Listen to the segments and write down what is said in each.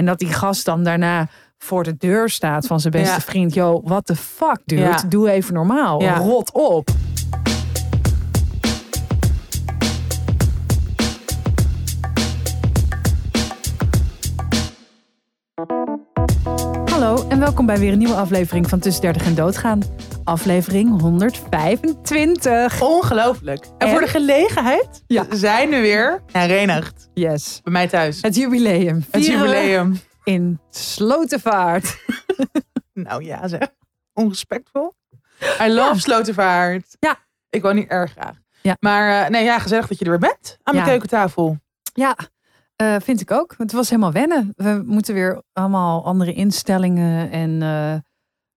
En dat die gast dan daarna voor de deur staat van zijn beste Ja. vriend. Yo, what the fuck, dude? Ja. Doe even normaal. Ja. Rot op. Hallo en welkom bij weer een nieuwe aflevering van Tussen 30 en Doodgaan. Aflevering 125. Ongelooflijk. En, En? voor de gelegenheid Ja. zijn we weer herenigd. Yes. Bij mij thuis. Het jubileum. Het jubileum. In Slotenvaart. Nou ja, zeg. Onrespectvol. I love Ja. Slotervaart. Ja. Ik woon hier erg graag. Ja. Maar eh, nee, ja, gezellig dat je er weer bent. Aan mijn Ja. keukentafel. Ja, eh, vind ik ook. Het was helemaal wennen. We moeten weer allemaal andere instellingen en eh,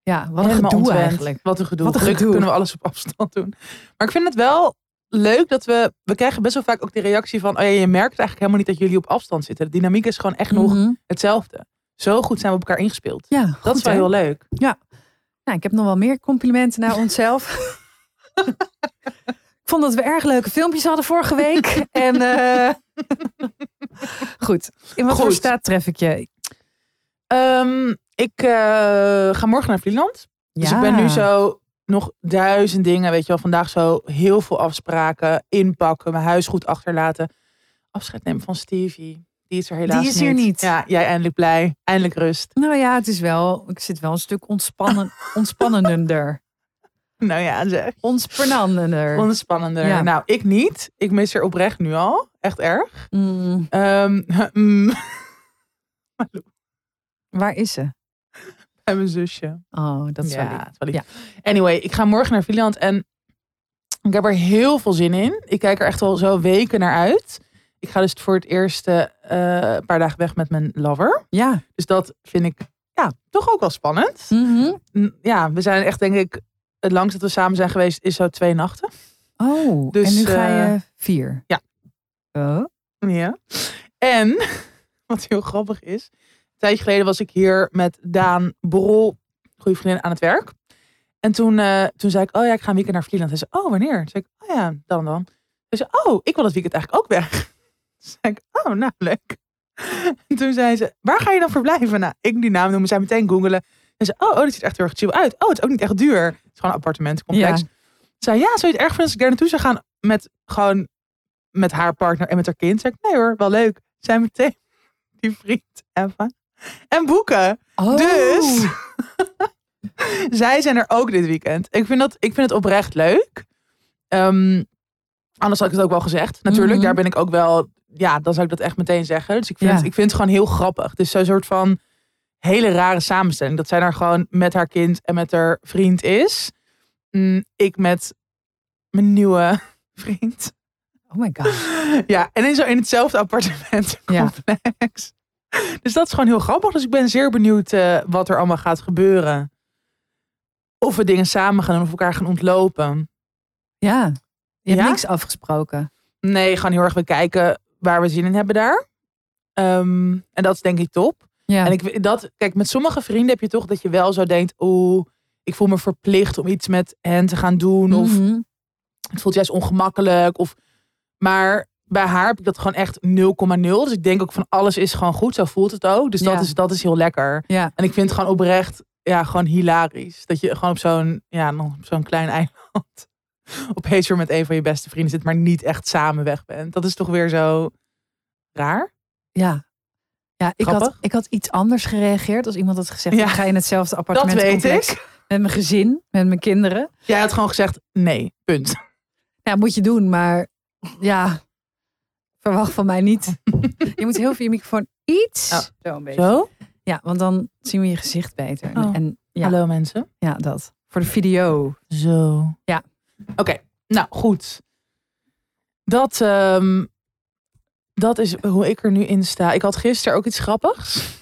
ja, wat een Helemaal gedoe ontwend. eigenlijk. Wat een gedoe. Wat een Gelukkig gedoe. kunnen we alles op afstand doen. Maar ik vind het wel leuk dat we... We krijgen best wel vaak ook de reactie van... Oh ja, je merkt eigenlijk helemaal niet dat jullie op afstand zitten. De dynamiek is gewoon echt nog Mhm. hetzelfde. Zo goed zijn we op elkaar ingespeeld. Ja, Dat goed, is wel hè? heel leuk. Nou, ik heb nog wel meer complimenten naar onszelf. ik vond dat we erg leuke filmpjes hadden vorige week. en eh, goed, in wat voor staat tref ik je? Ehm, ik eh, ga morgen naar Vlieland. Dus Ja. ik ben nu zo nog duizend dingen. Weet je wel, vandaag zo heel veel afspraken. Inpakken, mijn huis goed achterlaten. Afscheid nemen van Stevie. Die is er helaas Die is hier niet. Ja, jij eindelijk blij. Eindelijk rust. Nou ja, het is wel, ik zit wel een stuk ontspannen, ontspannender. Nou ja, zeg. Ontspannender. Ontspannender. Ja. Nou, ik niet. Ik mis er oprecht nu al. Echt erg. Mm, Ehm mm, waar is ze? En mijn zusje. Oh, dat is wel ja, lief. wel lief. Ja. Anyway, ik ga morgen naar Vlieland en ik heb er heel veel zin in. Ik kijk er echt al zo weken naar uit. Ik ga dus voor het eerst eh, een paar dagen weg met mijn lover. Ja. Dus dat vind ik ja, toch ook wel spannend. Mhm. Ja, we zijn echt denk ik... Het langst dat we samen zijn geweest is zo twee nachten. Oh, Dus, en nu ga je eh, vier. ja. Oh. Ja. En, wat heel grappig is... Tijdje geleden was ik hier met Daan Borrel, goede vriendin, aan het werk. En toen, eh, toen zei ik, oh ja, ik ga een weekend naar Vlieland. Hij zei, oh, wanneer? Toen zei ik, oh ja, dan dan. Hij zei, oh, ik wil het weekend eigenlijk ook weg. Toen zei ik, oh, nou, leuk. En toen zei ze, waar ga je dan verblijven? Nou, ik die naam noemen, zij meteen googelen. En ze, oh, oh, dat ziet echt heel erg chill uit. Oh, het is ook niet echt duur. Het is gewoon een appartementencomplex. Ja. Ze zei, ja, zou je het erg vinden als ik daar naartoe zou gaan met gewoon met haar partner en met haar kind? Zei ik, nee hoor, wel leuk. Zij meteen die vriend Eva. En boeken. Oh. Dus zij zijn er ook dit weekend. Ik vind, dat, ik vind het oprecht leuk. Ehm, anders had ik het ook wel gezegd. Natuurlijk, Mhm. daar ben ik ook wel. Ja, dan zou ik dat echt meteen zeggen. Dus ik vind, Ja. het, ik vind het gewoon heel grappig. Het is zo'n soort van hele rare samenstelling. Dat zij daar gewoon met haar kind en met haar vriend is. Mm, ik met mijn nieuwe vriend. Oh my god. Ja, en in, zo in hetzelfde appartementencomplex. Dus dat is gewoon heel grappig. Dus ik ben zeer benieuwd eh, wat er allemaal gaat gebeuren. Of we dingen samen gaan doen of elkaar gaan ontlopen. Ja. Je hebt Ja? niks afgesproken. Nee, gewoon heel erg bekijken waar we zin in hebben daar. Ehm, en dat is denk ik top. Ja. En ik dat, kijk, met sommige vrienden heb je toch dat je wel zo denkt, oeh, ik voel me verplicht om iets met hen te gaan doen. Of Mhm. het voelt juist ongemakkelijk. Of, maar bij haar heb ik dat gewoon echt 0,0. Dus ik denk ook van alles is gewoon goed. Zo voelt het ook. Dus dat, Ja. is, dat is heel lekker. Ja. En ik vind het gewoon oprecht ja, gewoon hilarisch. Dat je gewoon op zo'n ja, op zo'n klein eiland op Hazer met een van je beste vrienden zit, maar niet echt samen weg bent. Dat is toch weer zo raar? Ja. Ja, ik had, ik had iets anders gereageerd als iemand had gezegd: Ja. ik ga in hetzelfde Dat appartement. weet ik. Met mijn gezin, met mijn kinderen. Jij had gewoon gezegd nee, punt. Ja, moet je doen, maar ja, verwacht van mij niet. je moet heel veel je microfoon iets. Oh. Zo een beetje. Zo? Ja, want dan zien we je gezicht beter. Oh. en ja, Hallo mensen. ja, dat. Voor de video. Zo. Ja. Oké, nou goed. Dat, ehm, dat is hoe ik er nu in sta. Ik had gisteren ook iets grappigs.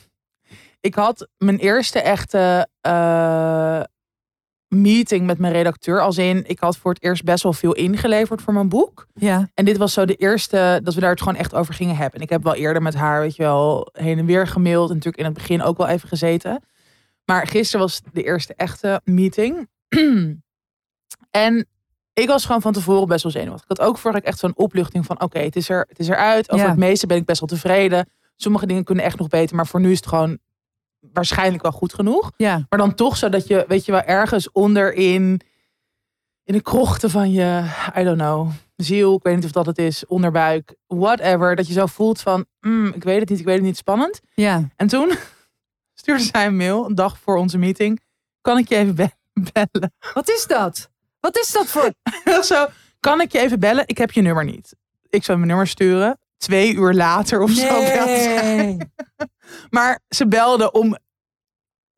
Ik had mijn eerste echte eh, meeting met mijn redacteur. Als in, ik had voor het eerst best wel veel ingeleverd voor mijn boek. Ja. En dit was zo de eerste dat we daar het gewoon echt over gingen hebben. En ik heb wel eerder met haar, weet je wel, heen en weer gemaild. En natuurlijk in het begin ook wel even gezeten. Maar gisteren was de eerste echte meeting. en ik was gewoon van tevoren best wel zenuwachtig. Ik had ook vorige week echt zo'n opluchting van... oké, het is er, het is eruit. Over Ja. het meeste ben ik best wel tevreden. sommige dingen kunnen echt nog beter, maar voor nu is het gewoon waarschijnlijk wel goed genoeg. Ja. Maar dan toch zodat je, weet je wel, ergens onderin, in de krochten van je, I don't know, ziel, ik weet niet of dat het is, onderbuik, whatever, dat je zo voelt van, mm, ik weet het niet, ik weet het niet, spannend. Ja. En toen stuurde zij een mail, een dag voor onze meeting, kan ik je even be- bellen? Wat is dat? Wat is dat voor... zo, kan ik je even bellen? Ik heb je nummer niet. Ik zou mijn nummer sturen. Twee uur later of zo. Maar ze belde om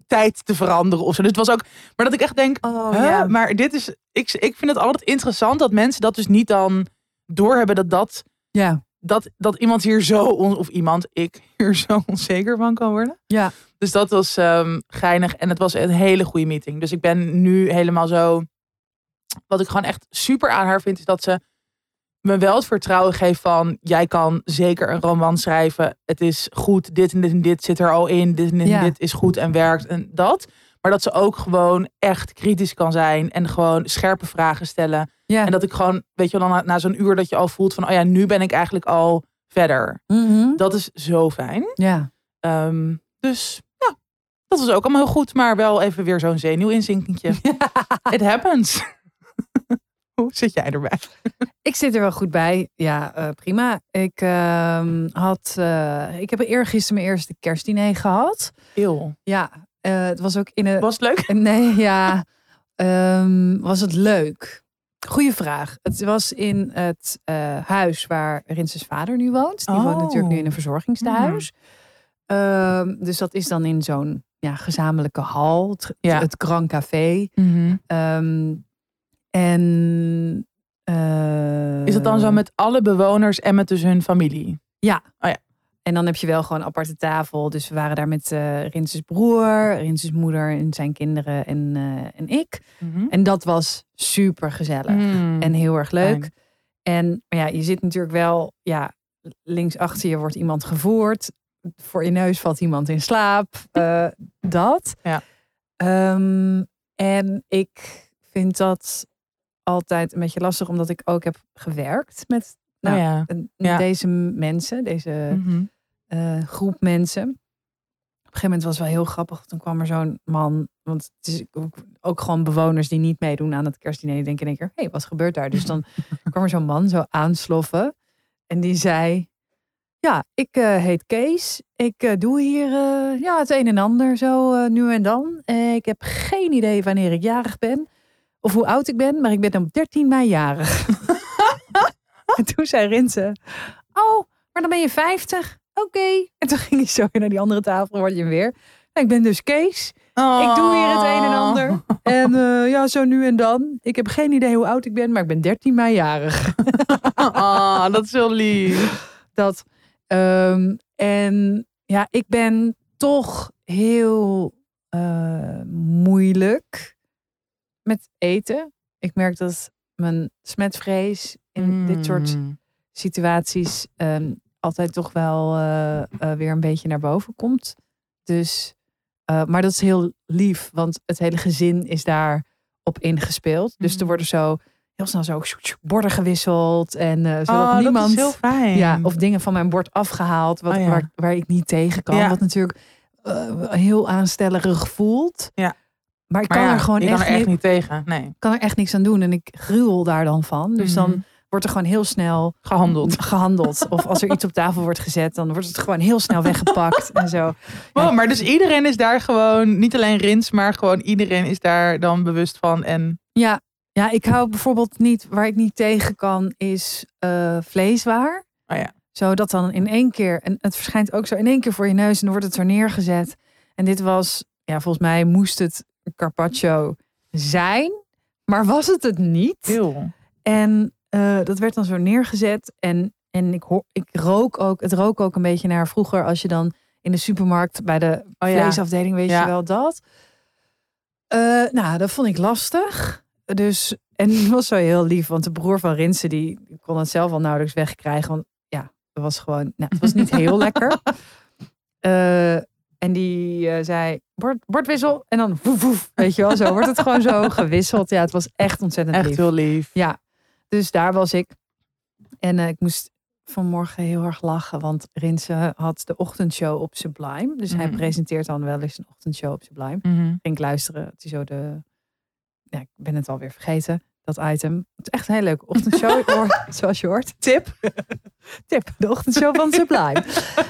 tijd te veranderen of zo. Dus het was ook. Maar dat ik echt denk. Oh, Huh? ja. Maar dit is. Ik, ik vind het altijd interessant dat mensen dat dus niet dan doorhebben dat dat. Ja. Dat, dat iemand hier zo, on- of iemand, ik, hier zo onzeker van kan worden. Ja. Dus dat was ehm, geinig. En het was een hele goede meeting. Dus ik ben nu helemaal zo. Wat ik gewoon echt super aan haar vind, is dat ze me wel het vertrouwen geeft van... jij kan zeker een roman schrijven. Het is goed, dit en dit en dit zit er al in. Dit en dit, en Ja. dit is goed en werkt en dat. Maar dat ze ook gewoon echt kritisch kan zijn. En gewoon scherpe vragen stellen. Ja. En dat ik gewoon, weet je wel, dan na, na zo'n uur dat je al voelt van... oh ja, nu ben ik eigenlijk al verder. Mhm. Dat is zo fijn. Ja. Ehm, dus ja, dat was ook allemaal heel goed. Maar wel even weer zo'n zenuwinzinkentje. It happens. Hoe zit jij erbij? Ik zit er wel goed bij. Ja, eh, prima. Ik ehm, had, eh, ik heb eergisteren mijn eerste kerstdiner gehad. Eeuw. Ja, eh, het was ook in een. Was het leuk? Nee, ja. Ehm, was het leuk? Goeie vraag. Het was in het huis waar Rinses vader nu woont. Die woont Oh. natuurlijk nu in een verzorgingstehuis. Ehm, dus dat is dan in zo'n ja, gezamenlijke hal, het, Ja. het Grand Café. Ehm, en eh, Is dat dan zo met alle bewoners en met dus hun familie? En dan heb je wel gewoon een aparte tafel. Dus we waren daar met eh Rinses broer, Rinses moeder en zijn kinderen en, eh, en ik. En dat was super gezellig Mm. en heel erg leuk. Fijn. En maar ja, je zit natuurlijk wel, ja, links achter je wordt iemand gevoerd. Voor je neus valt iemand in slaap. dat. Ja. Ehm, en ik vind dat altijd een beetje lastig, omdat ik ook heb gewerkt met nou, Nou ja. deze mensen, deze Mhm. eh, groep mensen. Op een gegeven moment was het wel heel grappig. Toen kwam er zo'n man, want het is ook, ook gewoon bewoners die niet meedoen aan het kerstdiner. Die denken in één keer, hé, hey, wat gebeurt daar? Dus dan kwam er zo'n man zo aansloffen. En die zei, ja, ik eh, heet Kees. Ik eh, doe hier ja, het een en ander zo nu en dan. Ik heb geen idee wanneer ik jarig ben. Of hoe oud ik ben, maar ik ben op 13 mei jarig. en toen zei Rinse, oh, maar dan ben je 50. Oké. En toen ging hij zo weer naar die andere tafel, word je weer. Nou, ik ben dus Kees. Ik doe hier het een en ander. En eh, ja, zo nu en dan. Ik heb geen idee hoe oud ik ben, maar ik ben 13 mei jarig. Ah, dat is heel lief. Dat, ehm, en ja, ik ben toch heel eh, moeilijk met eten. Ik merk dat mijn smetvrees in dit soort Mm. situaties ehm, altijd toch wel eh, eh, weer een beetje naar boven komt. Dus, eh, maar dat is heel lief, want het hele gezin is daar op ingespeeld. Dus er Mm. worden zo heel snel zo borden gewisseld en zodat Oh, niemand dat is heel fijn. ja, of dingen van mijn bord afgehaald wat, Oh ja. waar, waar ik niet tegen kan. Ja. Wat natuurlijk heel aanstellerig voelt. Ja. Maar ik Maar kan ja, er gewoon echt, er niet, niet tegen. Nee. kan er echt niks aan doen. En ik gruwel daar dan van. Dus Mhm. dan wordt er gewoon heel snel Gehandeld. gehandeld. Of als er iets op tafel wordt gezet, dan wordt het gewoon heel snel weggepakt en zo. Wow, maar dus iedereen is daar gewoon, niet alleen Rins, maar gewoon iedereen is daar dan bewust van. En Ja, ja, ik hou bijvoorbeeld niet, waar ik niet tegen kan, is eh, vleeswaar. Oh ja. Zodat dan in één keer, en het verschijnt ook zo in één keer voor je neus en dan wordt het zo neergezet. En dit was, ja, volgens mij moest het carpaccio zijn, maar was het het niet? heel. En eh, dat werd dan zo neergezet. En, en ik, hoor, ik rook ook, het rook ook een beetje naar vroeger als je dan in de supermarkt bij de Oh ja. vleesafdeling, weet Ja. je wel dat. Eh, nou, dat vond ik lastig. Dus, en die was zo heel lief, want de broer van Rinsen, die kon het zelf al nauwelijks wegkrijgen. Want ja, het was gewoon, nou, het was niet heel lekker. Eh, en die eh, zei, bord, bordwissel. En dan woef, woef, weet je wel, zo wordt het gewoon zo gewisseld. Ja, het was echt ontzettend Echt lief. heel lief. Ja, dus daar was ik. En eh, ik moest vanmorgen heel erg lachen. Want Rinse had de ochtendshow op Sublime. Dus hij Mhm. presenteert dan wel eens een ochtendshow op Sublime. Mhm. Ging ik luisteren. Het is zo de... Ja, ik ben het alweer vergeten. Dat item. Het is echt een hele leuke ochtendshow. Zoals je hoort. Tip. Tip. De ochtendshow van Sublime.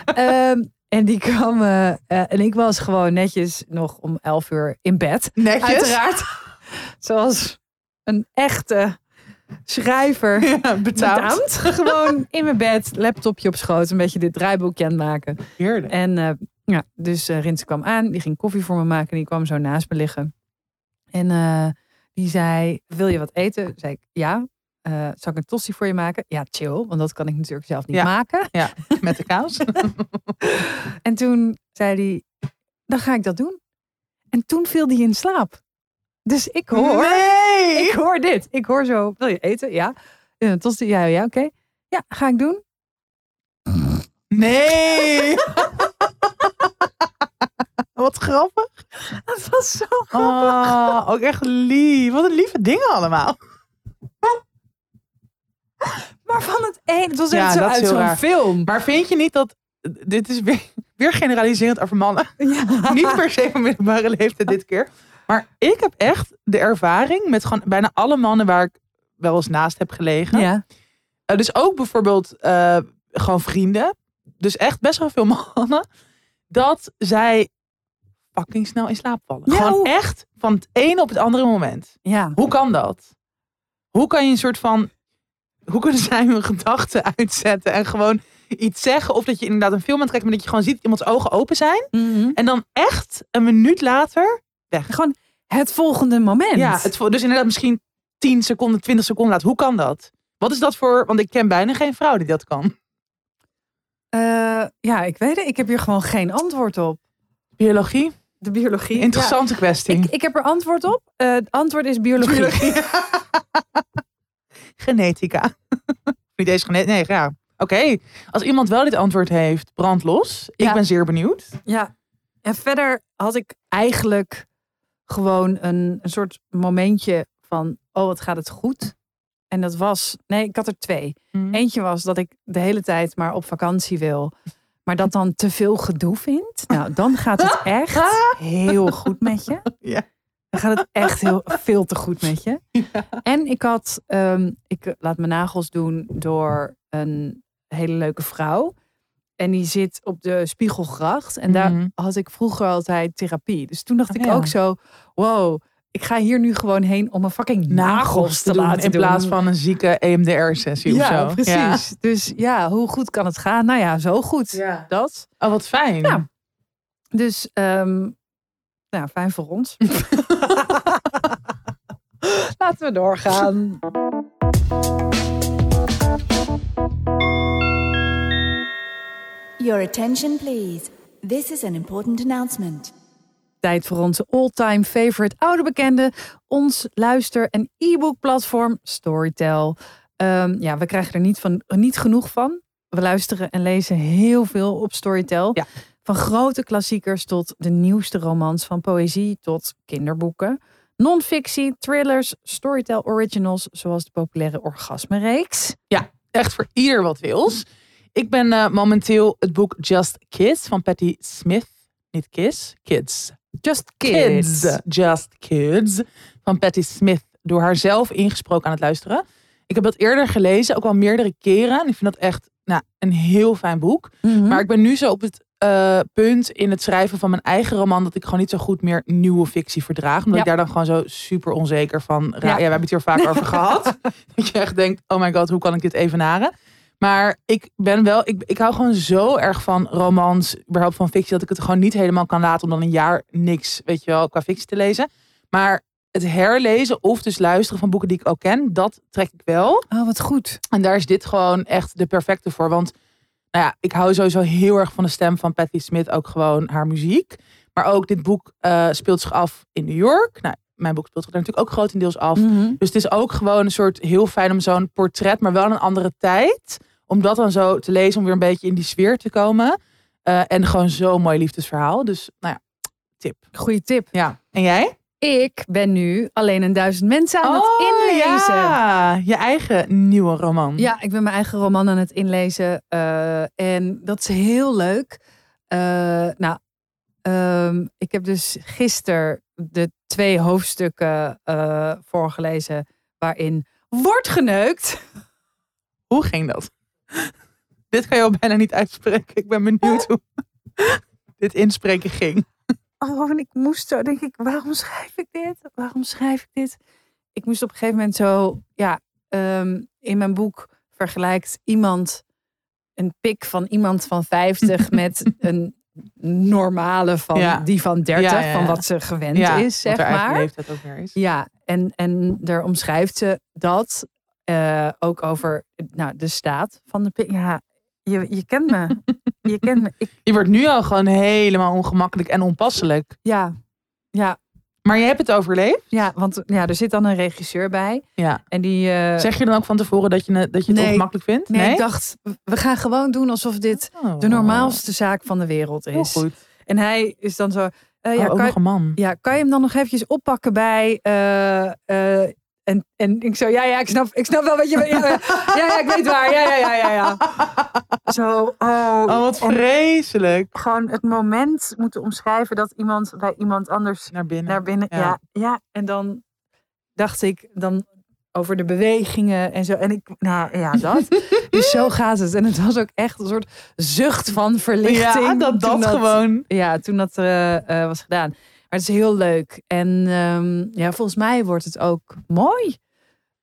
Ehm, en die kwam... eh, en ik was gewoon netjes nog om 11 uur in bed. Netjes. Uiteraard. Zoals een echte schrijver. Ja, betaald. Gewoon in mijn bed, laptopje op schoot, een beetje dit draaiboekje aan het maken. Heerlijk. En eh, ja, dus eh Rins kwam aan, die ging koffie voor me maken en die kwam zo naast me liggen. En die zei, wil je wat eten? Zei ik, ja. Eh, zal ik een tosti voor je maken? Ja, chill, want dat kan ik natuurlijk zelf niet Ja. maken. Met de kaas. En toen zei hij, dan ga ik dat doen. En toen viel hij in slaap. Dus ik hoor, Nee. ik hoor dit. Ik hoor zo, wil je eten? Ja. Een tosti? Ja, ja, oké. Ja, ga ik doen. Nee. Wat grappig. Dat was zo Oh, ook echt lief. Wat een lieve dingen allemaal. Maar van het een, het was Ja, echt zo uit zo'n film. Maar vind je niet dat... Dit is weer, weer generaliserend over mannen. Ja. Niet per se van middelbare leeftijd dit keer. Maar ik heb echt de ervaring met gewoon bijna alle mannen waar ik wel eens naast heb gelegen. Ja. Eh, dus ook bijvoorbeeld eh, gewoon vrienden. Dus echt best wel veel mannen. Dat zij fucking snel in slaap vallen. Ja, gewoon hoe- echt van het ene op het andere moment. Ja. Hoe kan dat? Hoe kan je een soort van... Hoe kunnen zij hun gedachten uitzetten en gewoon iets zeggen? Of dat je inderdaad een film aan het kijken bent, dat je gewoon ziet iemands ogen open zijn. En dan echt een minuut later weg. Gewoon het volgende moment. Ja, het, dus inderdaad misschien 10 seconden, 20 seconden later. Hoe kan dat? Wat is dat voor... Want ik ken bijna geen vrouw die dat kan. Eh, ja, ik weet het. Ik heb hier gewoon geen antwoord op. Biologie? De biologie. Interessante kwestie. Ik, ik heb er antwoord op. Eh, het antwoord is biologie. Genetica. Niet deze genetica. Nee, ja. Oké. Als iemand wel dit antwoord heeft, brand los. Ik Ja. ben zeer benieuwd. Ja. En verder had ik eigenlijk gewoon een, een soort momentje van, oh, wat gaat het goed? En dat was, nee, ik had er twee. Eentje was dat ik de hele tijd maar op vakantie wil. Maar dat dan te veel gedoe vindt. Nou, dan gaat het echt heel goed met je. Ja. Dan gaat het echt heel veel te goed met je. En ik had, ehm, ik laat mijn nagels doen door een hele leuke vrouw. En die zit op de Spiegelgracht. En daar Mhm. had ik vroeger altijd therapie. Dus toen dacht Oh, ik ja. ook zo, wow, ik ga hier nu gewoon heen om mijn fucking nagels te, doen laten in doen. plaats van een zieke EMDR-sessie ja, of zo. precies. Dus ja, hoe goed kan het gaan? Nou ja, zo goed. Ja. Dat. Oh, wat fijn. Ja. Dus, ehm nou, fijn voor ons. Laten we doorgaan. Your attention, please. This is an important announcement. Tijd voor onze all-time favorite oude bekende, ons luister- en e-book platform Storytel. Ehm, ja, we krijgen er niet, van, niet genoeg van. We luisteren en lezen heel veel op Storytel. Ja. Van grote klassiekers tot de nieuwste romans, van poëzie tot kinderboeken. Non-fictie, thrillers, Storytel originals, zoals de populaire Orgasme-reeks. Echt voor ieder wat wils. Ik ben eh, momenteel het boek Just Kids van Patti Smith. Niet Kiss, Kids. Just Kids. Just Kids. Van Patti Smith. Door haar zelf ingesproken aan het luisteren. Ik heb dat eerder gelezen, ook al meerdere keren. En ik vind dat echt nou, een heel fijn boek. Mhm. Maar ik ben nu zo op het eh, punt in het schrijven van mijn eigen roman... dat ik gewoon niet zo goed meer nieuwe fictie verdraag. Omdat Ja. ik daar dan gewoon zo super onzeker van raak. Ja. Ja. we hebben het hier vaak over gehad. Dat je echt denkt, oh my god, hoe kan ik dit evenaren? Maar ik ben wel, ik, ik hou gewoon zo erg van romans, überhaupt van fictie, dat ik het gewoon niet helemaal kan laten om dan een jaar niks, weet je wel, qua fictie te lezen. Maar het herlezen of dus luisteren van boeken die ik ook ken, dat trek ik wel. Oh, wat goed. En daar is dit gewoon echt de perfecte voor. Want nou ja, ik hou sowieso heel erg van de stem van Patti Smith, ook gewoon haar muziek. Maar ook dit boek eh, speelt zich af in New York. Nou, mijn boek speelt zich daar natuurlijk ook grotendeels af. Mhm. Dus het is ook gewoon een soort heel fijn om zo'n portret, maar wel in een andere tijd. Om dat dan zo te lezen, om weer een beetje in die sfeer te komen. Eh, en gewoon zo'n mooi liefdesverhaal. Dus, nou ja, tip. Goeie tip. Ja. En jij? Ik ben nu alleen een duizend mensen aan het inlezen. Oh, Ja, je eigen nieuwe roman. Ja, ik ben mijn eigen roman aan het inlezen. eh, en dat is heel leuk. Eh, nou, ehm, ik heb dus gisteren de twee hoofdstukken eh, voorgelezen waarin wordt geneukt. Hoe ging dat? Dit kan je al bijna niet uitspreken. Ik ben benieuwd hoe dit inspreken ging. Oh, en ik moest zo, denk ik, waarom schrijf ik dit? Waarom schrijf ik dit? Ik moest op een gegeven moment zo, ja, ehm, in mijn boek vergelijkt iemand een pik van iemand van 50 met een normale van Ja. die van 30, Ja, ja, ja. van wat ze gewend is, zeg maar. leeftijd ook is. Ja, en, en daar omschrijft ze dat eh, ook over nou, de staat van de pik. Ja, je, je kent me. Je. Ik, Je wordt nu al gewoon helemaal ongemakkelijk en onpasselijk. ja, ja, Maar je hebt het overleefd. ja, want ja, er zit dan een regisseur bij. Ja. En die. eh, Zeg je dan ook van tevoren dat je, dat je het Nee. ongemakkelijk vindt? nee, ik dacht, we gaan gewoon doen alsof dit Oh. de normaalste zaak van de wereld Heel is. goed. En hij is dan zo. eh, Ja, ook kan, nog een man. ja, kan je hem dan nog eventjes oppakken bij. eh, en, en ik zo, ja, ja, ik snap, ik snap wel wat je. Ja, ja, ik weet waar. Ja, ja, ja, ja. ja. Zo, oh. Oh, wat vreselijk. gewoon het moment moeten omschrijven dat iemand bij iemand anders Naar binnen. naar binnen. Ja. Ja. ja, en dan dacht ik dan over de bewegingen en zo. En ik, nou ja, dat. dus zo gaat het. En het was ook echt een soort zucht van verlichting. ja, dat dat gewoon. Ja, toen dat eh, eh, was gedaan. Maar het is heel leuk. En ehm, ja, volgens mij wordt het ook mooi.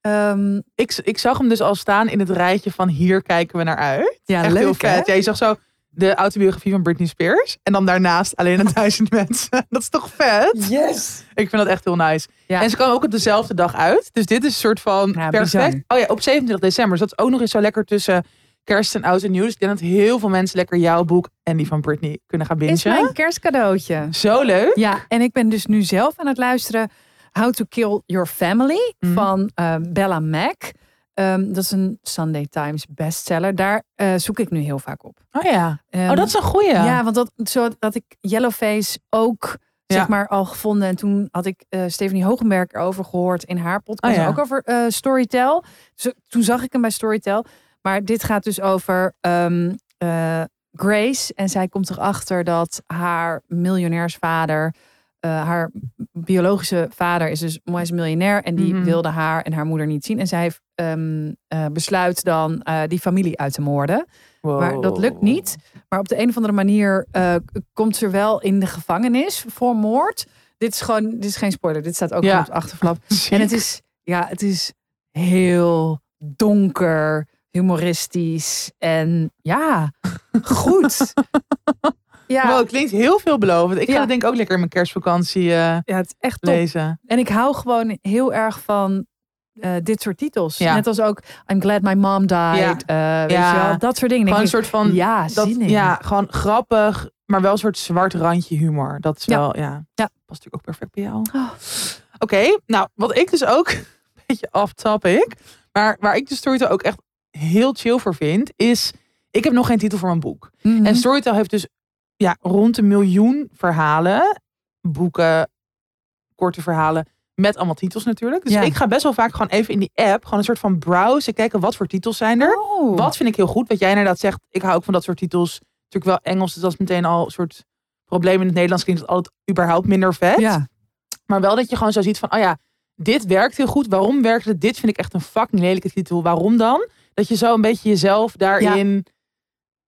Ehm, Ik, ik zag hem dus al staan in het rijtje van hier kijken we naar uit. ja, Echt leuk heel vet. hè? Ja, je zag zo de autobiografie van Britney Spears. En dan daarnaast alleen een duizend mensen. Dat is toch vet? Yes! Ik vind dat echt heel nice. Ja. En ze kwamen ook op dezelfde dag uit. Dus dit is een soort van Ja, perfect. bizar. Oh ja, op 27 december. Dus dat is ook nog eens zo lekker tussen kerst en oud en nieuw. Dus ik denk dat heel veel mensen lekker jouw boek en die van Britney kunnen gaan bingen. Is mijn kerstcadeautje. Zo leuk. Ja, en ik ben dus nu zelf aan het luisteren How to Kill Your Family Mhm. van eh, Bella Mac. Ehm, dat is een Sunday Times bestseller. Daar eh, zoek ik nu heel vaak op. Oh ja. Ehm, Oh, dat is een goeie. Ja, want dat, zo had ik Yellowface ook Ja. zeg maar al gevonden. En toen had ik eh Stephanie Hogenberg erover gehoord in haar podcast. Oh ja. Ook over eh, Storytel. Dus toen zag ik hem bij Storytel. Maar dit gaat dus over ehm, eh, Grace. En zij komt erachter dat haar miljonairsvader... eh, haar biologische vader is dus hij is miljonair. En die Mhm. wilde haar en haar moeder niet zien. En zij ehm, eh, besluit dan die familie uit te moorden. Maar dat lukt niet. Maar op de een of andere manier komt ze wel in de gevangenis voor moord. Dit is gewoon, dit is geen spoiler. Dit staat ook Ja. op de achterflap. En het is, ja, het is heel donker, humoristisch en ja, goed. Ja, Wow, het klinkt heel veelbelovend. Ik ga Ja. dat denk ik ook lekker in mijn kerstvakantie eh, ja, het is echt top. lezen. En ik hou gewoon heel erg van eh, dit soort titels. Ja. Net als ook I'm glad my mom died. eh, weet Ja. je wel, dat soort dingen. Gewoon een soort van ja, dat, zin in. ja, gewoon grappig, maar wel een soort zwart randje humor. Dat is wel, ja. Ja. Past natuurlijk ook perfect bij jou. Oh. Oké, nou, wat ik dus ook, een beetje off topic, maar waar ik de Storytel ook echt heel chill voor vind, is, ik heb nog geen titel voor mijn boek. Mhm. En Storytel heeft dus ja, rond een miljoen verhalen, boeken, korte verhalen, met allemaal titels natuurlijk. Dus Ja. ik ga best wel vaak gewoon even in die app, gewoon een soort van browsen, kijken wat voor titels zijn er. Oh. Wat vind ik heel goed? Wat jij inderdaad zegt, ik hou ook van dat soort titels. Natuurlijk wel Engels, dus dat is meteen al een soort probleem in het Nederlands. Klinkt het altijd überhaupt minder vet. Ja. Maar wel dat je gewoon zo ziet van, oh ja, dit werkt heel goed. Waarom werkt het? Dit vind ik echt een fucking lelijke titel. Waarom dan? Dat je zo een beetje jezelf daarin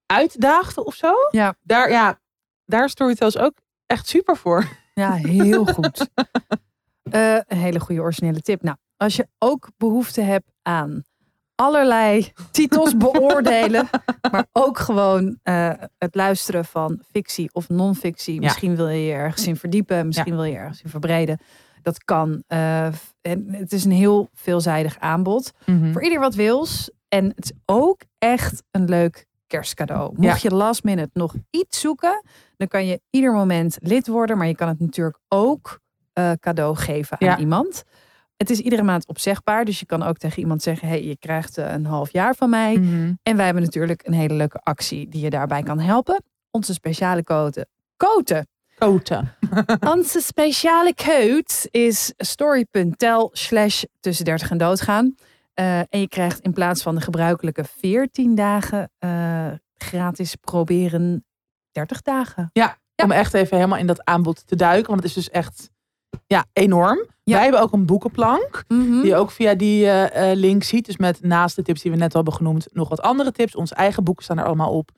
uitdaagde of zo. Ja. Daar, ja, daar Storytels ook echt super voor. Ja, heel goed. Eh, een hele goede originele tip. Nou, als je ook behoefte hebt aan allerlei titels beoordelen, maar ook gewoon eh, het luisteren van fictie of non-fictie. Misschien wil je je ergens in verdiepen, misschien wil je ergens in verbreden. Dat kan. Eh, en het is een heel veelzijdig aanbod. Voor ieder wat wils. En het is ook echt een leuk kerstcadeau. Mocht je last minute nog iets zoeken, dan kan je ieder moment lid worden. Maar je kan het natuurlijk ook eh, cadeau geven aan Ja. iemand. Het is iedere maand opzegbaar. Dus je kan ook tegen iemand zeggen: hey, je krijgt eh, een half jaar van mij. Mhm. En wij hebben natuurlijk een hele leuke actie die je daarbij kan helpen. Onze speciale code. Code. Onze speciale code is story.tel slash tussen 30 en doodgaan. Eh, en je krijgt in plaats van de gebruikelijke 14 dagen eh, gratis proberen 30 dagen. Ja, om echt even helemaal in dat aanbod te duiken. Want het is dus echt ja, enorm. Ja. Wij hebben ook een boekenplank. Die je ook via die eh, link ziet. Dus met naast de tips die we net al hebben genoemd. Nog wat andere tips. Onze eigen boeken staan er allemaal op.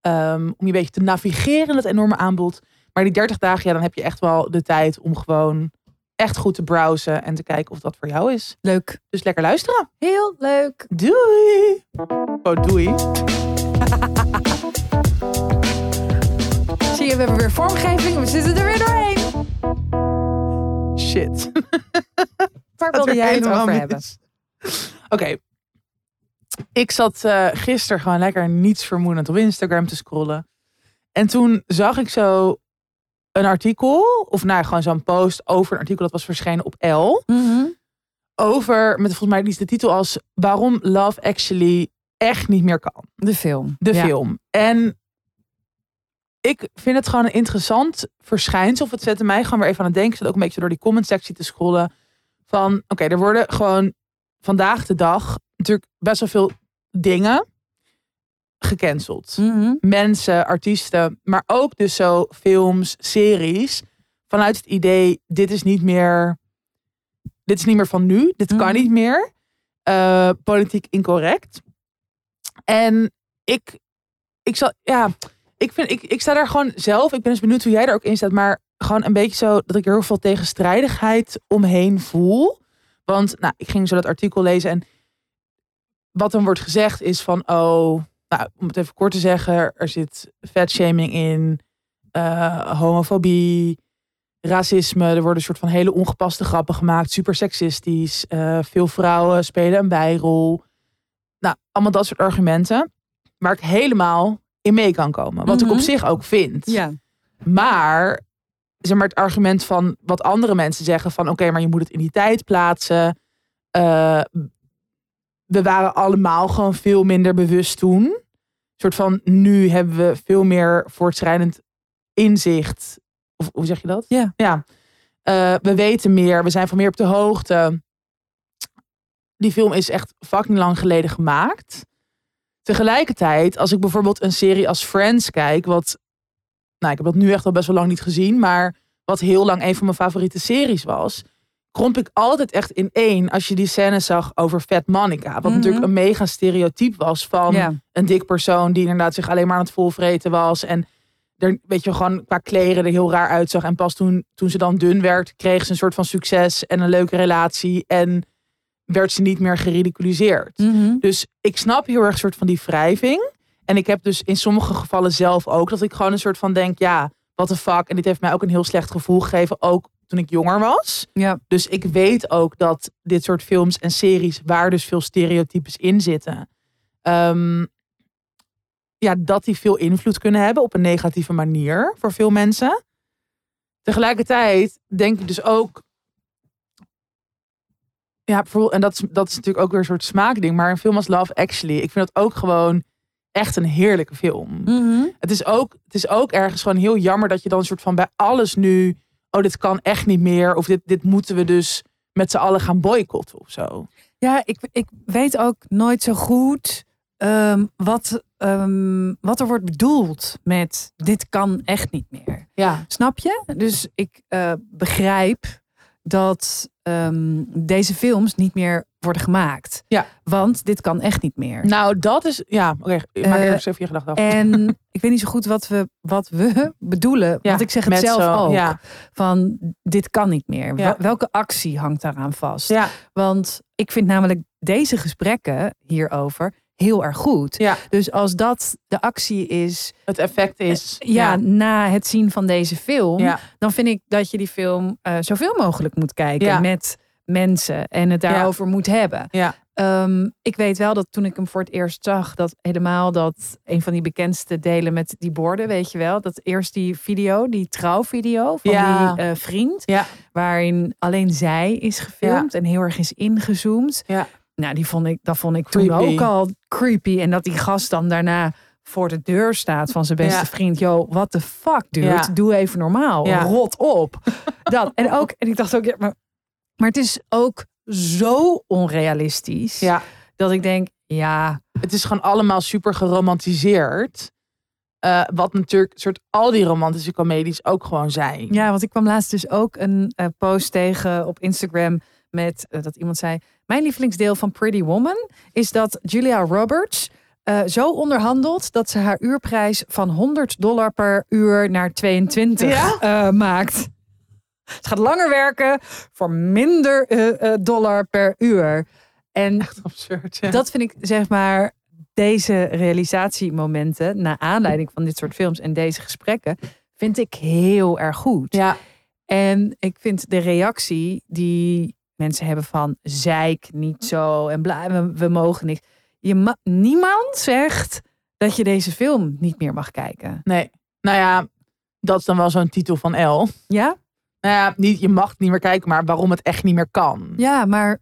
Ehm, om je een beetje te navigeren in het enorme aanbod. Maar die 30 dagen, ja, dan heb je echt wel de tijd om gewoon echt goed te browsen. En te kijken of dat voor jou is. Leuk. Dus lekker luisteren. Heel leuk. Doei. Oh, doei. Zie je, we hebben weer vormgeving. We zitten er weer doorheen. Shit. Waar wilde jij het over hebben? Oké. Ik zat eh gisteren gewoon lekker niets vermoedend op Instagram te scrollen. En toen zag ik zo een artikel, of nou gewoon zo'n post over een artikel dat was verschenen op L. Over, met volgens mij is de titel als Waarom Love Actually echt niet meer kan. De film. De Ja. film. En ik vind het gewoon een interessant verschijnsel. Of het zette mij gewoon weer even aan het denken. Ik zat ook een beetje door die comment sectie te scrollen. Van oké, er worden gewoon vandaag de dag natuurlijk best wel veel dingen gecanceld. Mhm. Mensen, artiesten, maar ook dus zo films, series. Vanuit het idee, dit is niet meer, dit is niet meer van nu. Dit kan Mhm. niet meer. Eh, politiek incorrect. En ik, ik zal, ja, ik vind, ik, ik sta daar gewoon zelf. Ik ben dus benieuwd hoe jij er ook in staat. Maar gewoon een beetje zo dat ik er heel veel tegenstrijdigheid omheen voel. Want nou, ik ging zo dat artikel lezen en wat dan wordt gezegd is van, oh, nou, om het even kort te zeggen, er zit vetshaming in, eh, homofobie, racisme. Er worden een soort van hele ongepaste grappen gemaakt, super seksistisch. eh, veel vrouwen spelen een bijrol. Nou, allemaal dat soort argumenten waar ik helemaal in mee kan komen. Wat ik Mhm. op zich ook vind. Ja. Maar, zeg maar het argument van wat andere mensen zeggen van oké, maar je moet het in die tijd plaatsen. Eh, we waren allemaal gewoon veel minder bewust toen. Een soort van nu hebben we veel meer voortschrijdend inzicht. Of hoe zeg je dat? Ja. Ja. Eh, we weten meer, we zijn veel meer op de hoogte. Die film is echt fucking lang geleden gemaakt. Tegelijkertijd, als ik bijvoorbeeld een serie als Friends kijk, wat, nou, ik heb dat nu echt al best wel lang niet gezien, maar wat heel lang een van mijn favoriete series was, kromp ik altijd echt in één als je die scène zag over Fat Monica. Wat Mhm. natuurlijk een mega stereotype was van een dik persoon die inderdaad zich alleen maar aan het volvreten was. En er, weet je, gewoon qua kleren er heel raar uitzag. En pas toen, toen ze dan dun werd, kreeg ze een soort van succes en een leuke relatie. En werd ze niet meer geridiculiseerd. Mhm. Dus ik snap heel erg een soort van die wrijving. En ik heb dus in sommige gevallen zelf ook dat ik gewoon een soort van denk, ja, what the fuck. En dit heeft mij ook een heel slecht gevoel gegeven, ook toen ik jonger was. Ja. Dus ik weet ook dat dit soort films en series, waar dus veel stereotypes in zitten, ehm, ja, dat die veel invloed kunnen hebben op een negatieve manier voor veel mensen. Tegelijkertijd denk ik dus ook, ja, bijvoorbeeld, en dat is, dat is natuurlijk ook weer een soort smaakding, maar een film als Love Actually, ik vind dat ook gewoon echt een heerlijke film. Mhm. Het is, ook, het is ook ergens gewoon heel jammer dat je dan een soort van bij alles nu. Oh, dit kan echt niet meer. Of dit, dit moeten we dus met z'n allen gaan boycotten of zo. Ja, ik, ik weet ook nooit zo goed ehm, wat, ehm, wat er wordt bedoeld met dit kan echt niet meer. Ja. Snap je? Dus ik eh, begrijp dat ehm, deze films niet meer worden gemaakt. Ja. Want dit kan echt niet meer. Nou, dat is. Ja, oké. maak Eh, eerst even je gedachten af. En ik weet niet zo goed wat we, wat we bedoelen. Ja, want ik zeg het zelf zo, ook. ja. Van dit kan niet meer. Ja. Welke actie hangt daaraan vast? Ja, Want ik vind namelijk deze gesprekken hierover heel erg goed. ja, Dus als dat de actie is, het effect is. ja, na het zien van deze film, ja. dan vind ik dat je die film eh, zoveel mogelijk moet kijken met mensen en het daarover moet hebben. Ja. Ehm, ik weet wel dat toen ik hem voor het eerst zag, dat helemaal dat een van die bekendste delen met die borden, weet je wel, dat eerst die video, die trouwvideo van Ja. die eh, vriend, Ja. waarin alleen zij is gefilmd en heel erg is ingezoomd. Nou, die vond ik, dat vond ik toen ook al creepy. En dat die gast dan daarna voor de deur staat van zijn beste Ja. vriend. Yo, what the fuck, dude? Ja. Doe even normaal. Ja. Rot op. Dat. En, ook, en ik dacht ook, ja, maar, maar het is ook zo onrealistisch. Ja. Dat ik denk, ja, Het is gewoon allemaal super geromantiseerd. Eh, wat natuurlijk soort al die romantische comedies ook gewoon zijn. Ja, want ik kwam laatst dus ook een eh, post tegen op Instagram met eh, dat iemand zei: Mijn lievelingsdeel van Pretty Woman is dat Julia Roberts eh, zo onderhandelt dat ze haar uurprijs van 100 dollar per uur naar 22 Ja? eh, maakt. Ze gaat langer werken voor minder dollar per uur. En Echt absurd. Ja. dat vind ik zeg maar deze realisatiemomenten naar aanleiding van dit soort films en deze gesprekken vind ik heel erg goed. ja. En ik vind de reactie die mensen hebben van zeik niet zo en bla, we, we mogen niks. Je ma- niemand zegt dat je deze film niet meer mag kijken. Nee. Nou ja, dat is dan wel zo'n titel van L. Ja? Nou ja, niet, je mag niet meer kijken, maar waarom het echt niet meer kan. Ja, maar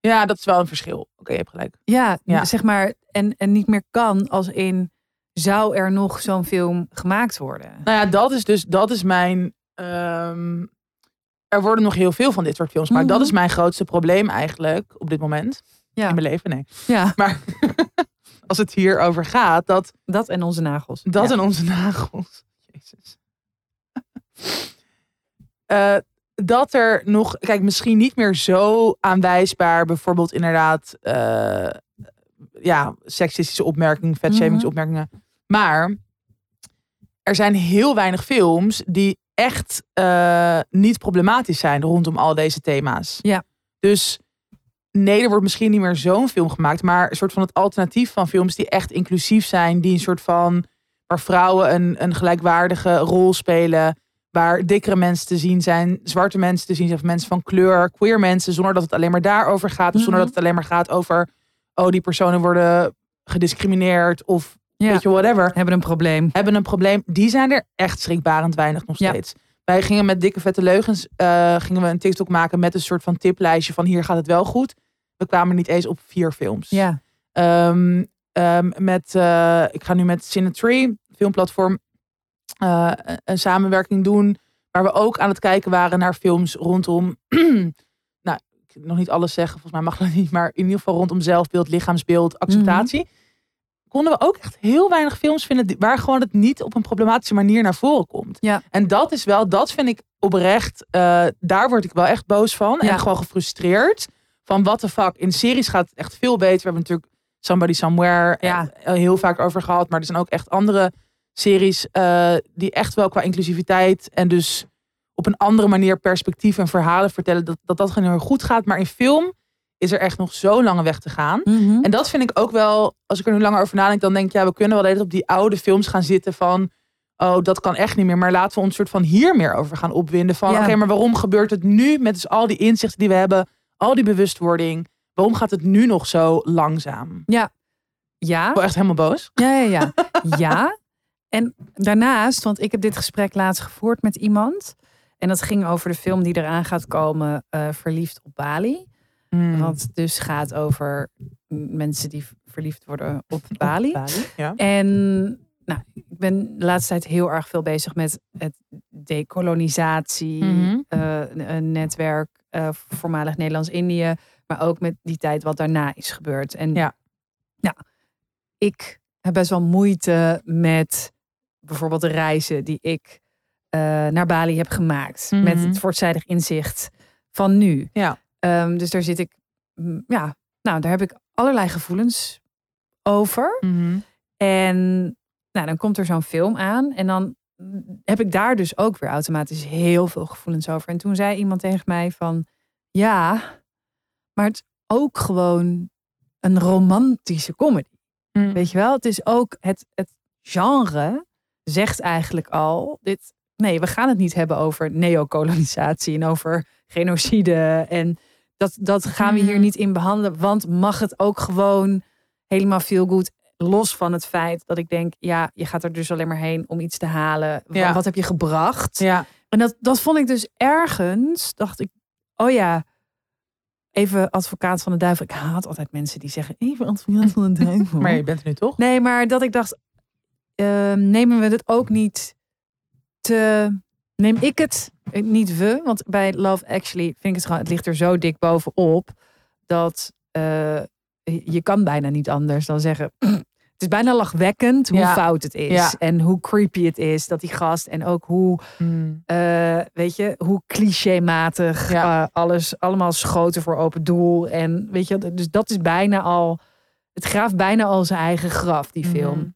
Ja, dat is wel een verschil. Oké, je hebt gelijk. ja, Ja. zeg maar en, en niet meer kan als in zou er nog zo'n film gemaakt worden? Nou ja, dat is dus, dat is mijn. ehm, er worden nog heel veel van dit soort films, maar dat Mhm. is mijn grootste probleem eigenlijk op dit moment Ja. in mijn leven. Nee, Ja, maar als het hierover gaat, dat dat en onze nagels. dat ja. en onze nagels. Jezus. Eh, dat er nog, kijk, misschien niet meer zo aanwijsbaar, bijvoorbeeld inderdaad, eh, ja, seksistische opmerkingen, vetshamingopmerkingen. Maar er zijn heel weinig films die echt eh, niet problematisch zijn rondom al deze thema's. Ja. Dus nee, er wordt misschien niet meer zo'n film gemaakt, maar een soort van het alternatief van films die echt inclusief zijn, die een soort van waar vrouwen een, een gelijkwaardige rol spelen, waar dikkere mensen te zien zijn, zwarte mensen te zien zijn, of mensen van kleur, queer mensen, zonder dat het alleen maar daarover gaat, of zonder Mhm. dat het alleen maar gaat over, oh, die personen worden gediscrimineerd of Ja. weet je, whatever hebben een probleem. hebben een probleem. Die zijn er echt schrikbarend weinig nog Ja. steeds. Wij gingen met dikke vette leugens eh, gingen we een TikTok maken met een soort van tiplijstje van hier gaat het wel goed. We kwamen niet eens op vier films. Ja. Ehm, ehm, met, eh, ik ga nu met Cinetree, filmplatform, eh, een samenwerking doen. Waar we ook aan het kijken waren naar films rondom. nou, nog niet alles zeggen, volgens mij mag dat niet. Maar in ieder geval rondom zelfbeeld, lichaamsbeeld, acceptatie. Konden we ook echt heel weinig films vinden waar gewoon het niet op een problematische manier naar voren komt. Ja. En dat is wel, dat vind ik oprecht, eh, daar word ik wel echt boos van. Ja. En gewoon gefrustreerd. Van what the fuck. In series gaat het echt veel beter. We hebben natuurlijk Somebody Somewhere Ja. eh, heel vaak over gehad. Maar er zijn ook echt andere series eh, die echt wel qua inclusiviteit en dus op een andere manier perspectief en verhalen vertellen. Dat dat, dat gewoon heel goed gaat. Maar in film is er echt nog zo'n lange weg te gaan. Mhm. En dat vind ik ook wel, als ik er nu langer over nadenk, dan denk ik, ja, we kunnen wel tijd op die oude films gaan zitten van, oh, dat kan echt niet meer. Maar laten we ons soort van hier meer over gaan opwinden. Van, Ja. oké, maar waarom gebeurt het nu met dus al die inzichten die we hebben, al die bewustwording? Waarom gaat het nu nog zo langzaam? Ja. Ik ben echt helemaal boos. Ja, ja, ja. ja. En daarnaast, want ik heb dit gesprek laatst gevoerd met iemand. En dat ging over de film die eraan gaat komen, eh, Verliefd op Bali. Hmm. Wat dus gaat over mensen die verliefd worden op Bali. Ja. En nou, ik ben de laatste tijd heel erg veel bezig met het decolonisatie, Mhm. eh, eh, voormalig Nederlands-Indië, maar ook met die tijd wat daarna is gebeurd. En Ja. ja, ik heb best wel moeite met bijvoorbeeld de reizen die ik eh, naar Bali heb gemaakt. Mhm. Met het voortzijdig inzicht van nu. Ja. Ehm, dus daar zit ik, mm, ja, nou, daar heb ik allerlei gevoelens over. Mhm. En nou, dan komt er zo'n film aan. En dan heb ik daar dus ook weer automatisch heel veel gevoelens over. En toen zei iemand tegen mij van... Ja, maar het is ook gewoon een romantische comedy. Mhm. Weet je wel? Het is ook het, het genre zegt eigenlijk al... Dit, nee, we gaan het niet hebben over neocolonisatie en over genocide. En dat, dat gaan we hier Mhm. niet in behandelen. Want mag het ook gewoon helemaal feel good los van het feit dat ik denk, ja, je gaat er dus alleen maar heen om iets te halen. Ja. Wat heb je gebracht? Ja. En dat, dat vond ik dus ergens, dacht ik, oh ja, even advocaat van de duivel. Ik haat altijd mensen die zeggen even advocaat van de duivel. Maar je bent er nu toch? Nee, maar dat ik dacht, ehm, nemen we het ook niet te... Neem ik het, niet we, want bij Love Actually vind ik het gewoon, het ligt er zo dik bovenop, dat eh, je kan bijna niet anders dan zeggen, het is bijna lachwekkend hoe Ja. fout het is. Ja. En hoe creepy het is dat die gast, en ook hoe, Hmm. eh, weet je, hoe clichématig Ja. eh, alles, allemaal schoten voor open doel. En weet je, dus dat is bijna al, het graaft bijna al zijn eigen graf, die film Mhm.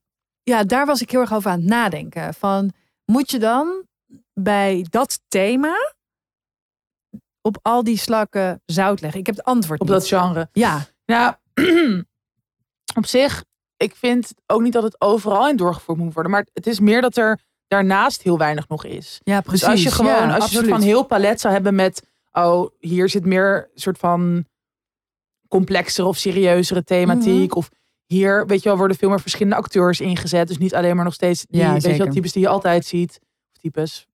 ja, daar was ik heel erg over aan het nadenken. Van, moet je dan bij dat thema op al die slakken zout leggen? Ik heb het antwoord Op niet. dat genre. Ja, Ja, op zich, ik vind ook niet dat het overal in doorgevoerd moet worden. Maar het is meer dat er daarnaast heel weinig nog is. ja precies. Dus als je gewoon, Ja, als je soort van heel palet zou hebben met, oh, hier zit meer soort van complexere of serieuzere thematiek. Mhm. Of hier, weet je wel, worden veel meer verschillende acteurs ingezet. Dus niet alleen maar nog steeds die, Ja, weet je wel, zeker. types die je altijd ziet. Of types, nou,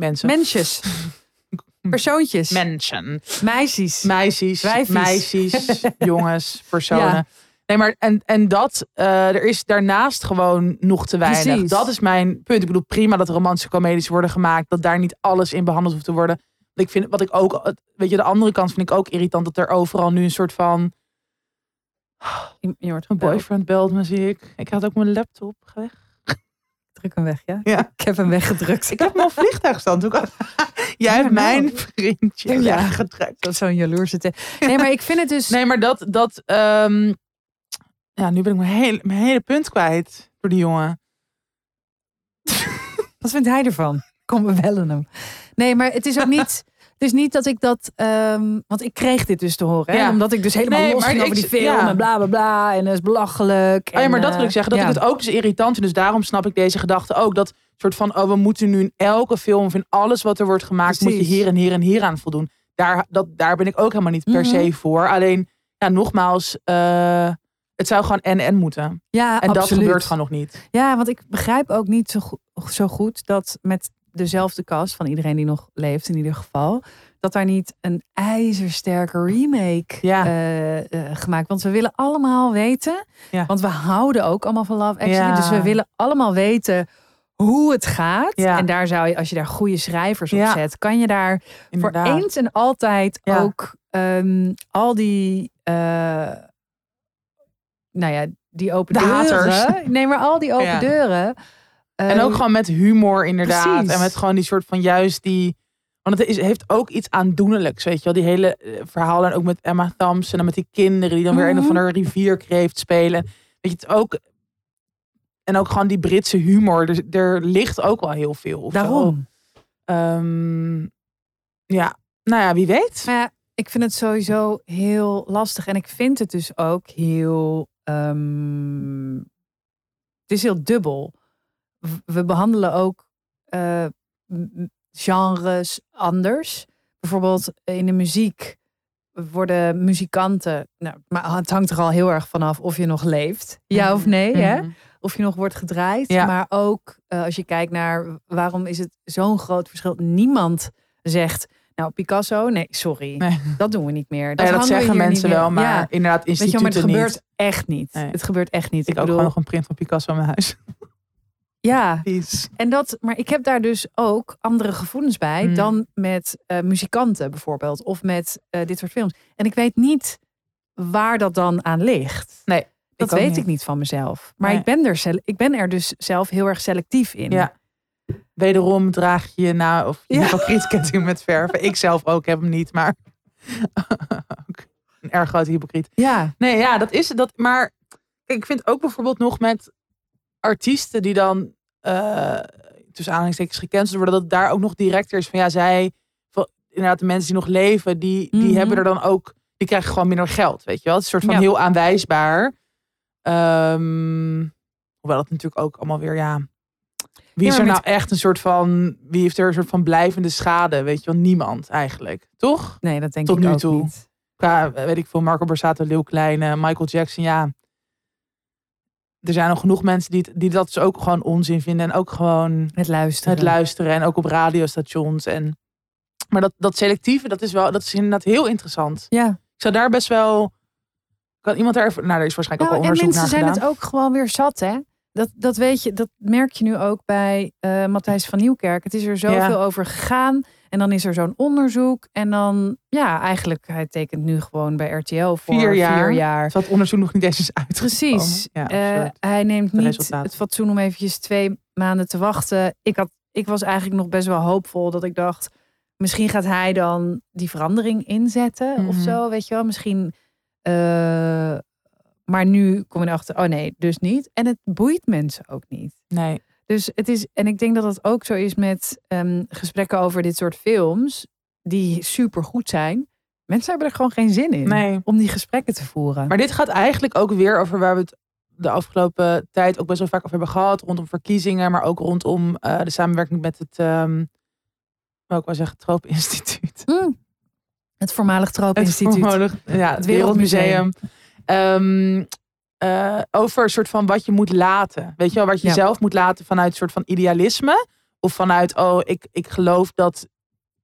mensen. Mensjes. Persoontjes. Mensen. Meisjes. Meisjes, Wijfies. meisjes, jongens, personen. Ja. Nee, maar en, en dat, eh, er is daarnaast gewoon nog te weinig. Precies. Dat is mijn punt. Ik bedoel, prima dat romantische comedies worden gemaakt. Dat daar niet alles in behandeld hoeft te worden. Want Ik vind, wat ik ook, weet je, de andere kant vind ik ook irritant. Dat er overal nu een soort van, Je, je wordt boyfriend belt me, zie ik. Ik had ook mijn laptop weg. Druk hem weg, ja? Ja. Ik heb hem weggedrukt. Ik heb hem op vliegtuigstand. Jij hebt nou. mijn vriendje Ja. weggedrukt. Dat zo'n jaloerse te- Nee, maar ik vind het dus... Nee, maar dat, dat ehm, ja, nu ben ik mijn hele, mijn hele punt kwijt door die jongen. Wat vindt hij ervan? Kom, we bellen hem. Nee, maar het is ook niet... Het is niet dat ik dat... ehm, want ik kreeg dit dus te horen. Hè? Ja. Omdat ik dus helemaal Nee, los ging over die film. ja. En bla, bla, bla. En dat is belachelijk. Oh ja, en, maar dat wil ik eh, zeggen. Dat ja. ik het ook dus irritant vind. Dus daarom snap ik deze gedachte ook. Dat soort van, oh, we moeten nu in elke film of in alles wat er wordt gemaakt, moet je hier en hier en hier aan voldoen. Daar, dat, daar ben ik ook helemaal niet per Mhm. se voor. Alleen, ja, nogmaals, eh, het zou gewoon en-en moeten. Ja, En dat absoluut. gebeurt gewoon nog niet. Ja, want ik begrijp ook niet zo, go- zo goed dat met dezelfde cast van iedereen die nog leeft in ieder geval, dat daar niet een ijzersterke remake Ja. eh, gemaakt. Want we willen allemaal weten, Ja. want we houden ook allemaal van Love Actually, Ja. dus we willen allemaal weten hoe het gaat. En daar zou je, als je daar goede schrijvers op zet, kan je daar Inderdaad. voor eens en altijd ook ehm, al die, eh, nou ja, die open De deuren. haters. Nee, maar al die open deuren. En ook gewoon met humor inderdaad. Precies. En met gewoon die soort van juist die... Want het is, heeft ook iets aandoenlijks, weet je wel. Die hele eh, verhaal en ook met Emma Thompson en met die kinderen die dan weer een of Mhm. andere rivierkreeft spelen. Weet je, het ook... En ook gewoon die Britse humor. Er, er ligt ook wel heel veel. Daarom. Ehm, ja, nou ja, wie weet. Ja, ik vind het sowieso heel lastig. En ik vind het dus ook heel. ehm, het is heel dubbel. We behandelen ook eh, genres anders. Bijvoorbeeld in de muziek worden muzikanten. Nou, maar het hangt er al heel erg vanaf of je nog leeft. Ja of nee, hè? Mhm. Of je nog wordt gedraaid. Ja. Maar ook eh, als je kijkt naar waarom is het zo'n groot verschil. Niemand zegt, nou Picasso, nee, sorry. Nee. Dat doen we niet meer. Nou ja, dat zeggen mensen wel, maar Ja. inderdaad Weet je maar het instituten gebeurt niet. echt niet. Nee. Het gebeurt echt niet. Ik ook bedoel, gewoon nog een print van Picasso in mijn huis. Ja, en dat, maar ik heb daar dus ook andere gevoelens bij Hmm. dan met eh, muzikanten bijvoorbeeld. Of met eh, dit soort films. En ik weet niet waar dat dan aan ligt. Nee, Dat ook weet niet. ik niet van mezelf. Maar Nee. ik, ben er ik ben er dus zelf heel erg selectief in. Ja. Wederom draag je na of je Ja. hypocrietketting met verven. Ik zelf ook heb hem niet, maar ook een erg grote hypocriet. ja. Nee, ja, dat is het. Dat, maar ik vind ook bijvoorbeeld nog met artiesten die dan eh tussen aanhalingstekens gecanceld worden, dat daar ook nog directer is van ja, zij, van, inderdaad de mensen die nog leven, die, die Mhm. hebben er dan ook, die krijgen gewoon minder geld, weet je wel. Het is een soort van Ja. heel aanwijsbaar. Ehm, hoewel dat natuurlijk ook allemaal weer, ja. Wie Ja, is er nou echt een soort van, wie heeft er een soort van blijvende schade, weet je wel? Niemand eigenlijk, toch? Nee, dat denk Tot ik nu ook toe. niet. qua, weet ik veel, Marco Borsato, Leeuw Kleine, Michael Jackson, ja. Er zijn nog genoeg mensen die, die dat dus ook gewoon onzin vinden. En ook gewoon Het luisteren. het luisteren. En ook op radiostations. En Maar dat, dat selectieve, dat is wel, dat is inderdaad heel interessant. Ja. Ik zou daar best wel. Kan iemand daar even. Nou, daar is waarschijnlijk Nou, ook al onderzoek mensen naar zijn gedaan. het ook gewoon weer zat, hè? Dat, dat weet je, dat merk je nu ook bij eh Matthijs van Nieuwkerk. Het is er zoveel Ja. over gegaan. En dan is er zo'n onderzoek. En dan, ja, eigenlijk, hij tekent nu gewoon bij RTL voor Vier jaar. Vier jaar. Het onderzoek nog niet eens is uitgekomen. Precies. Ja, Eh, hij neemt niet resultaten. het fatsoen om eventjes twee maanden te wachten. Ik, had, ik was eigenlijk nog best wel hoopvol dat ik dacht... misschien gaat hij dan die verandering inzetten of Mhm. zo, weet je wel. Misschien... eh, maar nu kom je erachter, oh nee, dus niet. En het boeit mensen ook niet. nee. Dus het is, en ik denk dat het ook zo is met ehm, gesprekken over dit soort films, die super goed zijn. Mensen hebben er gewoon geen zin in nee. om die gesprekken te voeren. Maar dit gaat eigenlijk ook weer over waar we het de afgelopen tijd ook best wel vaak over hebben gehad. Rondom verkiezingen, maar ook rondom eh, de samenwerking met het, wat ik wel zeggen, Troop-instituut. Mm. Het voormalig Het, Troop-instituut. voormalig- ja, het Het Wereldmuseum. Ehm, eh, over een soort van wat je moet laten. Weet je wel, wat je Ja. zelf moet laten vanuit een soort van idealisme. Of vanuit, oh, ik, ik geloof dat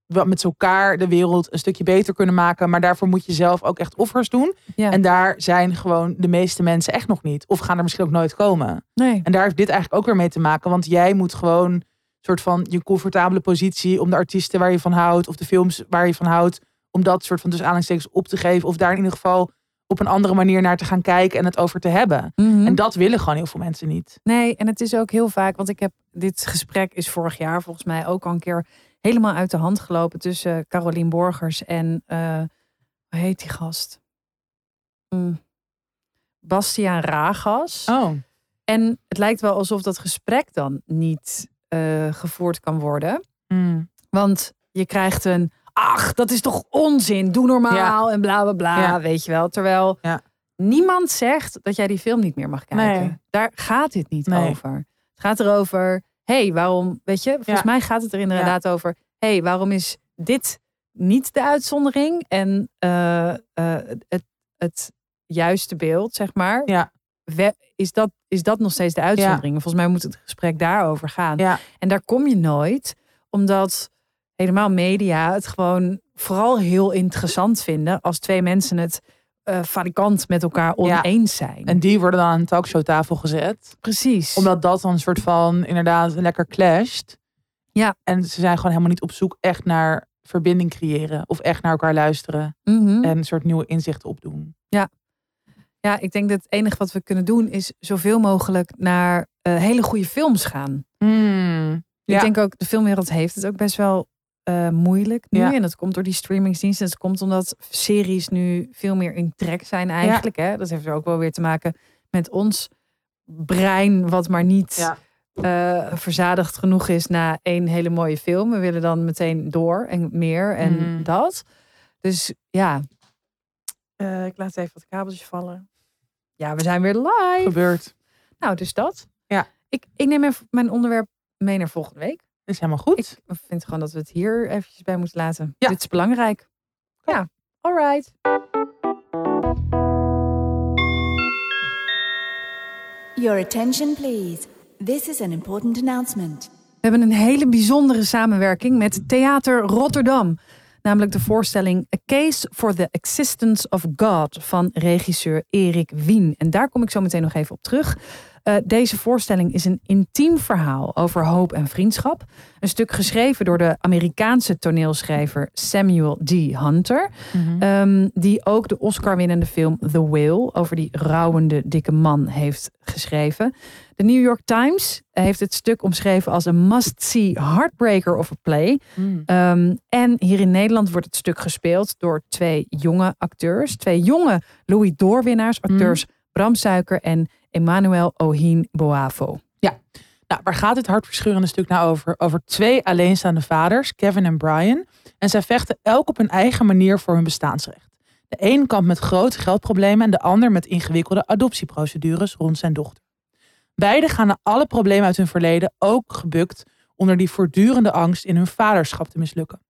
we met elkaar de wereld een stukje beter kunnen maken. Maar daarvoor moet je zelf ook echt offers doen. Ja. En daar zijn gewoon de meeste mensen echt nog niet. Of gaan er misschien ook nooit komen. Nee. En daar heeft dit eigenlijk ook weer mee te maken. Want jij moet gewoon soort van je comfortabele positie om de artiesten waar je van houdt. Of de films waar je van houdt. Om dat soort van tussen aanhalingstekens op te geven. Of daar in ieder geval op een andere manier naar te gaan kijken en het over te hebben. Mhm. En dat willen gewoon heel veel mensen niet. Nee, en het is ook heel vaak, want ik heb dit gesprek is vorig jaar volgens mij ook al een keer helemaal uit de hand gelopen tussen Carolien Borgers en eh hoe heet die gast? Mm. Bastiaan Ragas. Oh. En het lijkt wel alsof dat gesprek dan niet eh, gevoerd kan worden. Mm. Want je krijgt een, ach, dat is toch onzin, doe normaal en bla bla bla, Ja. weet je wel. Terwijl Ja. niemand zegt dat jij die film niet meer mag kijken. Nee. Daar gaat dit niet Nee. over. Het gaat erover, hé, hey, waarom, weet je, volgens mij gaat het er inderdaad over, hé, hey, waarom is dit niet de uitzondering en eh, eh, het, het juiste beeld, zeg maar, Ja. we- is, dat, is dat nog steeds de uitzondering? Volgens mij moet het gesprek daarover gaan. Ja. En daar kom je nooit, omdat helemaal media het gewoon vooral heel interessant vinden als twee mensen het valikant met elkaar Ja. oneens zijn. En die worden dan aan een talkshowtafel gezet. Precies. Omdat dat dan een soort van inderdaad lekker clasht. Ja. En ze zijn gewoon helemaal niet op zoek echt naar verbinding creëren. Of echt naar elkaar luisteren. Mhm. En een soort nieuwe inzichten opdoen. Ja, ik denk dat het enige wat we kunnen doen is zoveel mogelijk naar eh, hele goede films gaan. Ja. Ik denk ook, de filmwereld heeft het ook best wel eh, moeilijk nu. Ja. En dat komt door die streamingsdiensten. Het komt omdat series nu veel meer in trek zijn eigenlijk. Hè? Dat heeft er ook wel weer te maken met ons brein, wat maar niet Ja. eh, verzadigd genoeg is na één hele mooie film. We willen dan meteen door en meer en Mhm. dat. Dus ja, Eh, ik laat even wat kabeltjes vallen. Ja, we zijn weer live. Gebeurt. Nou, dus dat. Ja. Ik, ik neem even mijn onderwerp mee naar volgende week. Is helemaal goed. Ik vind gewoon dat we het hier eventjes bij moeten laten. Ja. Dit is belangrijk. Ja, alright. Your attention, please. This is an important announcement. We hebben een hele bijzondere samenwerking met Theater Rotterdam. Namelijk de voorstelling A Case for the Existence of God van regisseur Erik Wien. En daar kom ik zo meteen nog even op terug. Eh, deze voorstelling is een intiem verhaal over hoop en vriendschap. Een stuk geschreven door de Amerikaanse toneelschrijver Samuel D. Hunter. Mhm. Ehm, die ook de Oscar-winnende film The Whale over die rouwende dikke man heeft geschreven. De New York Times heeft het stuk omschreven als een must-see heartbreaker of a play. Hmm. Ehm, en hier in Nederland wordt het stuk gespeeld door twee jonge acteurs. Twee jonge Louis Doorwinnaars, acteurs Bram Suiker en Emmanuel Ohin Boavo. Nou, waar gaat dit hartverscheurende stuk nou over? Over twee alleenstaande vaders, Kevin en Brian. En zij vechten elk op hun eigen manier voor hun bestaansrecht. De een kampt met grote geldproblemen en de ander met ingewikkelde adoptieprocedures rond zijn dochter. Beiden gaan na alle problemen uit hun verleden ook gebukt onder die voortdurende angst in hun vaderschap te mislukken.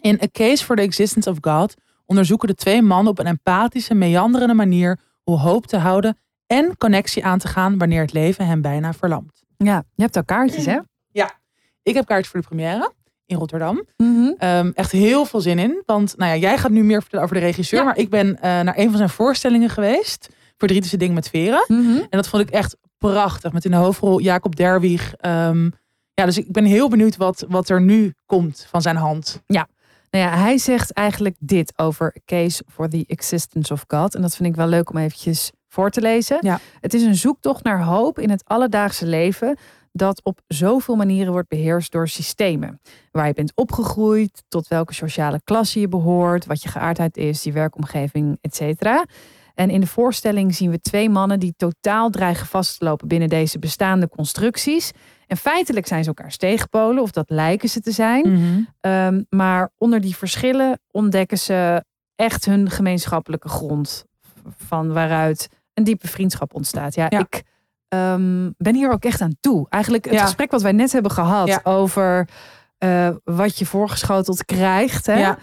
In A Case for the Existence of God onderzoeken de twee mannen op een empathische, meanderende manier hoe hoop te houden en connectie aan te gaan wanneer het leven hen bijna verlamt. Ja, je hebt al kaartjes hè? Ik heb kaartjes voor de première. in Rotterdam. Mhm. Ehm, echt heel veel zin in. Want nou ja, jij gaat nu meer vertellen over de regisseur. Ja. Maar ik ben eh, naar een van zijn voorstellingen geweest. Verdrietige Ding met Veren. Mhm. En dat vond ik echt prachtig. Met in de hoofdrol Jacob Derwig. Ehm, ja, dus ik ben heel benieuwd wat, wat er nu komt van zijn hand. Nou ja, hij zegt eigenlijk dit over Case for the Existence of God. En dat vind ik wel leuk om eventjes voor te lezen. Ja. Het is een zoektocht naar hoop in het alledaagse leven dat op zoveel manieren wordt beheerst door systemen. Waar je bent opgegroeid, tot welke sociale klasse je behoort, wat je geaardheid is, je werkomgeving, etc. En in de voorstelling zien we twee mannen die totaal dreigen vast te lopen binnen deze bestaande constructies. En feitelijk zijn ze elkaars tegenpolen, of dat lijken ze te zijn. Ehm, maar onder die verschillen ontdekken ze echt hun gemeenschappelijke grond. Van waaruit een diepe vriendschap ontstaat. Ja, Ja. ik ehm, ben hier ook echt aan toe. Eigenlijk het Ja. gesprek wat wij net hebben gehad Ja. over eh, wat je voorgeschoteld krijgt. Hè? Ja.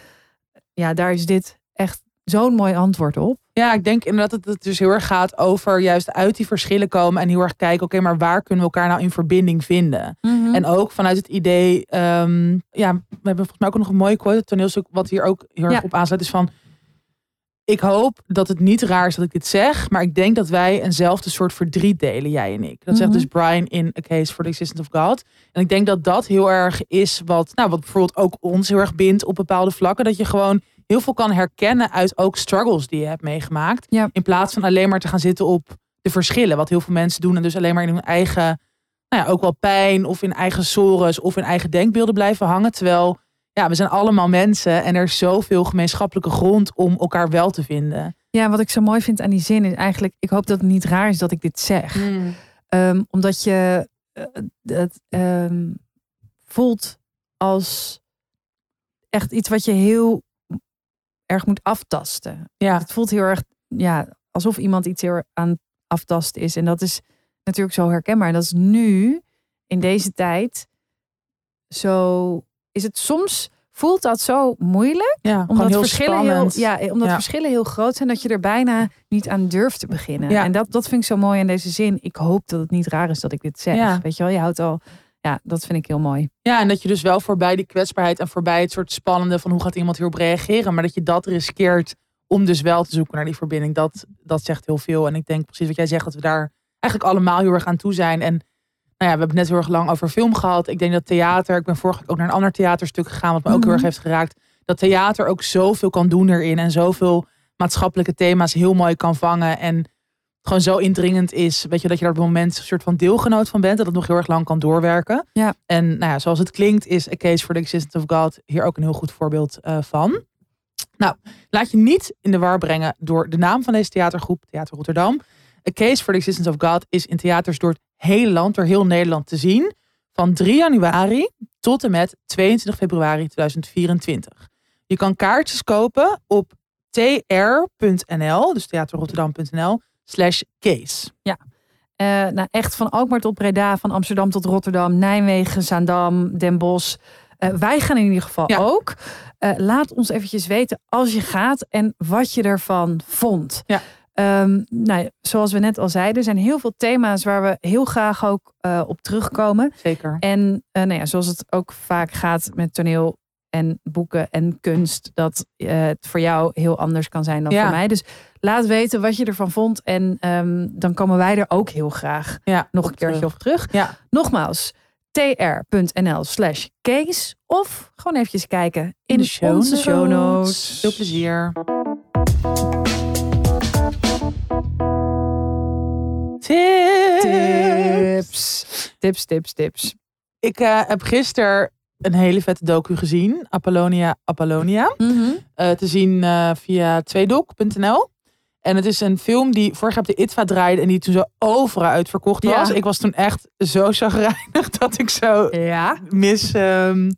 ja, daar is dit echt zo'n mooi antwoord op. Ja, ik denk inderdaad dat het dus heel erg gaat over juist uit die verschillen komen. En heel erg kijken, oké, maar waar kunnen we elkaar nou in verbinding vinden? En ook vanuit het idee, ehm, ja, we hebben volgens mij ook nog een mooie quote, het toneelstuk, wat hier ook heel erg Ja. op aansluit, is van, ik hoop dat het niet raar is dat ik dit zeg, maar ik denk dat wij eenzelfde soort verdriet delen, jij en ik. Dat zegt Mhm. dus Brian in A Case for the Existence of God. En ik denk dat dat heel erg is wat, nou, wat bijvoorbeeld ook ons heel erg bindt op bepaalde vlakken, dat je gewoon heel veel kan herkennen uit ook struggles die je hebt meegemaakt, Ja. in plaats van alleen maar te gaan zitten op de verschillen, wat heel veel mensen doen en dus alleen maar in hun eigen nou ja, ook wel pijn of in eigen sores of in eigen denkbeelden blijven hangen. Terwijl ja, we zijn allemaal mensen en er is zoveel gemeenschappelijke grond om elkaar wel te vinden. Ja, wat ik zo mooi vind aan die zin is eigenlijk, ik hoop dat het niet raar is dat ik dit zeg. Ehm, omdat je eh, het ehm, voelt als echt iets wat je heel erg moet aftasten. Ja, Het voelt heel erg ja, alsof iemand iets heel aan het aftasten is. En dat is natuurlijk zo herkenbaar. En dat is nu, in deze tijd, zo is het soms voelt dat zo moeilijk. ja Omdat heel verschillen heel, ja, omdat Ja. verschillen heel groot zijn, dat je er bijna niet aan durft te beginnen. Ja. En dat, dat vind ik zo mooi aan deze zin. Ik hoop dat het niet raar is dat ik dit zeg. Ja. Weet je wel, je houdt al. Ja, dat vind ik heel mooi. Ja, en dat je dus wel voorbij die kwetsbaarheid en voorbij het soort spannende van hoe gaat iemand hierop reageren, maar dat je dat riskeert om dus wel te zoeken naar die verbinding. Dat, dat zegt heel veel. En ik denk precies wat jij zegt, dat we daar eigenlijk allemaal heel erg aan toe zijn. En nou ja, we hebben het net heel erg lang over film gehad. Ik denk dat theater, ik ben vorige week ook naar een ander theaterstuk gegaan, wat me ook heel Mhm. erg heeft geraakt. Dat theater ook zoveel kan doen erin en zoveel maatschappelijke thema's heel mooi kan vangen. En gewoon zo indringend is, weet je, dat je daar op het moment een soort van deelgenoot van bent, dat het nog heel erg lang kan doorwerken. Ja. En nou ja, zoals het klinkt, is A Case for the Existence of God hier ook een heel goed voorbeeld eh, van. Nou, laat je niet in de war brengen door de naam van deze theatergroep, Theater Rotterdam. A Case for the Existence of God is in theaters door het hele land, door heel Nederland te zien. Van 3 januari tot en met 22 februari 2024. Je kan kaartjes kopen op tr.nl, dus theaterrotterdam.nl, slash case. Eh, nou, echt van Alkmaar tot Breda, van Amsterdam tot Rotterdam, Nijmegen, Zaandam, Den Bosch. Eh, wij gaan in ieder geval Ja. ook. Eh, laat ons eventjes weten als je gaat en wat je ervan vond. Ja. Ehm, nou, zoals we net al zeiden, er zijn heel veel thema's waar we heel graag ook eh, op terugkomen. Zeker. En eh, nou ja, zoals het ook vaak gaat met toneel en boeken en kunst, dat eh, het voor jou heel anders kan zijn dan Ja. voor mij. Dus laat weten wat je ervan vond. En ehm, dan komen wij er ook heel graag Ja, nog een keertje terug. op terug. Ja. Nogmaals, tr.nl slash case. Of gewoon eventjes kijken in, de show onze notes. show notes. Veel plezier. Tips. Tips. Tips, tips, tips. Ik eh, heb gisteren een hele vette docu gezien. Apollonia Apollonia. Eh, te zien eh, via tweedoc.nl. En het is een film die vorig jaar op de ITVA draaide en die toen zo overal uitverkocht Ja. was. Ik was toen echt zo chagrijnig dat ik zo Ja. mis, ehm,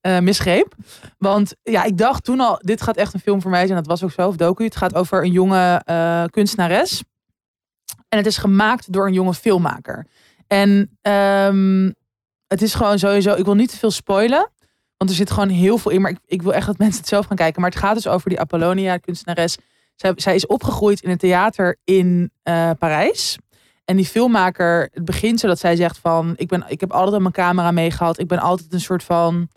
eh, misgreep. Want ja, ik dacht toen al, dit gaat echt een film voor mij zijn. Dat was ook zo, of docu. Het gaat over een jonge kunstenares. En het is gemaakt door een jonge filmmaker. En ehm, het is gewoon sowieso, ik wil niet te veel spoilen. Want er zit gewoon heel veel in. Maar ik, ik wil echt dat mensen het zelf gaan kijken. Maar het gaat dus over die Apollonia, kunstenares. Zij, zij is opgegroeid in een theater in eh, Parijs. En die filmmaker, het begint zo dat zij zegt van... Ik, ben, ik heb altijd mijn camera meegehad. Ik ben altijd een soort van